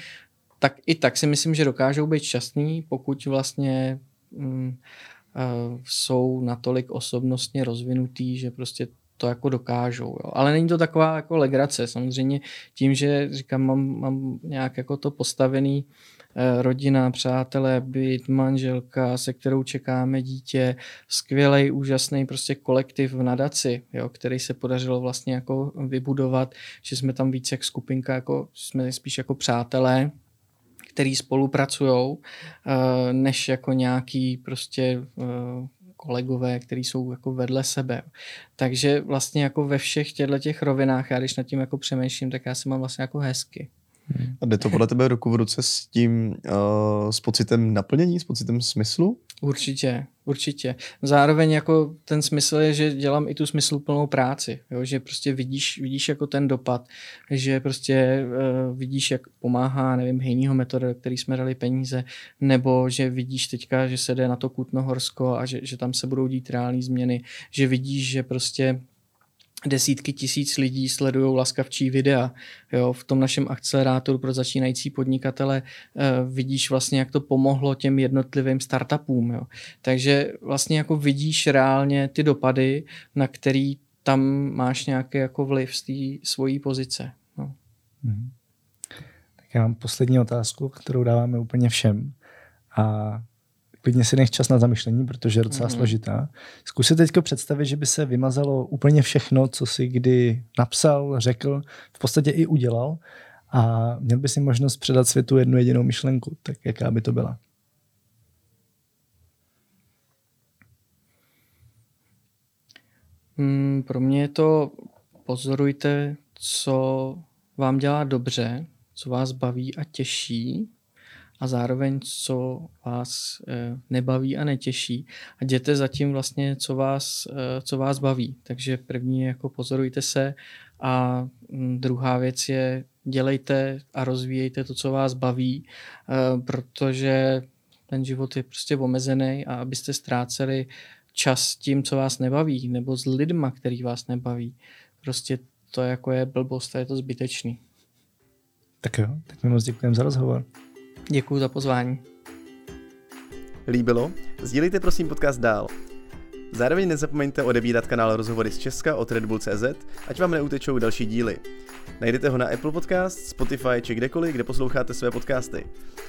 tak i tak si myslím, že dokážou být šťastní, pokud vlastně um, uh, jsou natolik osobnostně rozvinutý, že prostě to jako dokážou. Jo. Ale není to taková jako legrace. Samozřejmě tím, že říkám, mám, mám nějak jako to postavený eh, rodina, přátelé, byt, manželka, se kterou čekáme dítě, skvělý, úžasný prostě kolektiv v nadaci, jo, který se podařilo vlastně jako vybudovat, že jsme tam víc jak skupinka, jako jsme spíš jako přátelé, který spolupracují, eh, než jako nějaký prostě eh, kolegové, kteří jsou jako vedle sebe. Takže vlastně jako ve všech těchto těch rovinách, já když nad tím jako přemýšlím, tak já se mám vlastně jako hezky. A jde to podle tebe ruku v ruce s tím, uh, s pocitem naplnění, s pocitem smyslu? Určitě, určitě. Zároveň jako ten smysl je, že dělám i tu smysluplnou práci, jo? že prostě vidíš, vidíš jako ten dopad, že prostě uh, vidíš, jak pomáhá, nevím, hejnýho metoda, který jsme dali peníze, nebo že vidíš teďka, že se jde na to Kutnohorsko a že, že tam se budou dít reální změny, že vidíš, že prostě desítky tisíc lidí sledují laskavčí videa. Jo, v tom našem akcelerátoru pro začínající podnikatele uh, vidíš vlastně, jak to pomohlo těm jednotlivým startupům. Jo. Takže vlastně jako vidíš reálně ty dopady, na který tam máš nějaký jako vliv z té svojí pozice. No. Mm-hmm. Tak já mám poslední otázku, kterou dáváme úplně všem. A klidně si nech čas na zamyšlení, protože je docela mm-hmm. složitá. Zkus si teď představit, že by se vymazalo úplně všechno, co si kdy napsal, řekl, v podstatě i udělal a měl by si možnost předat světu jednu jedinou myšlenku, tak jaká by to byla? Hmm, pro mě je to pozorujte, co vám dělá dobře, co vás baví a těší a zároveň, co vás eh, nebaví a netěší. A jděte zatím vlastně, co vás, eh, co vás baví. Takže první jako pozorujte se a mm, druhá věc je dělejte a rozvíjejte to, co vás baví, eh, protože ten život je prostě omezený a abyste ztráceli čas tím, co vás nebaví, nebo s lidma, který vás nebaví. Prostě to jako je blbost a je to zbytečný. Tak jo, tak mi moc děkujeme za rozhovor. Děkuji za pozvání. Líbilo? Sdílejte prosím podcast dál. Zároveň nezapomeňte odebírat kanál Rozhovory z Česka od Red Bull CZ, ať vám neutečou další díly. Najdete ho na Apple Podcast, Spotify či kdekoliv, kde posloucháte své podcasty.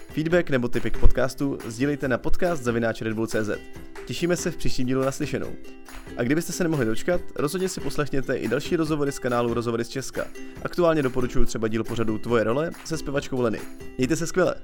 Feedback nebo typy k podcastu sdílejte na podcast zavináč CZ. Těšíme se v příštím dílu naslyšenou. A kdybyste se nemohli dočkat, rozhodně si poslechněte i další rozhovory z kanálu Rozhovory z Česka. Aktuálně doporučuji třeba díl pořadu Tvoje role se zpěvačkou Leny. Mějte se skvěle!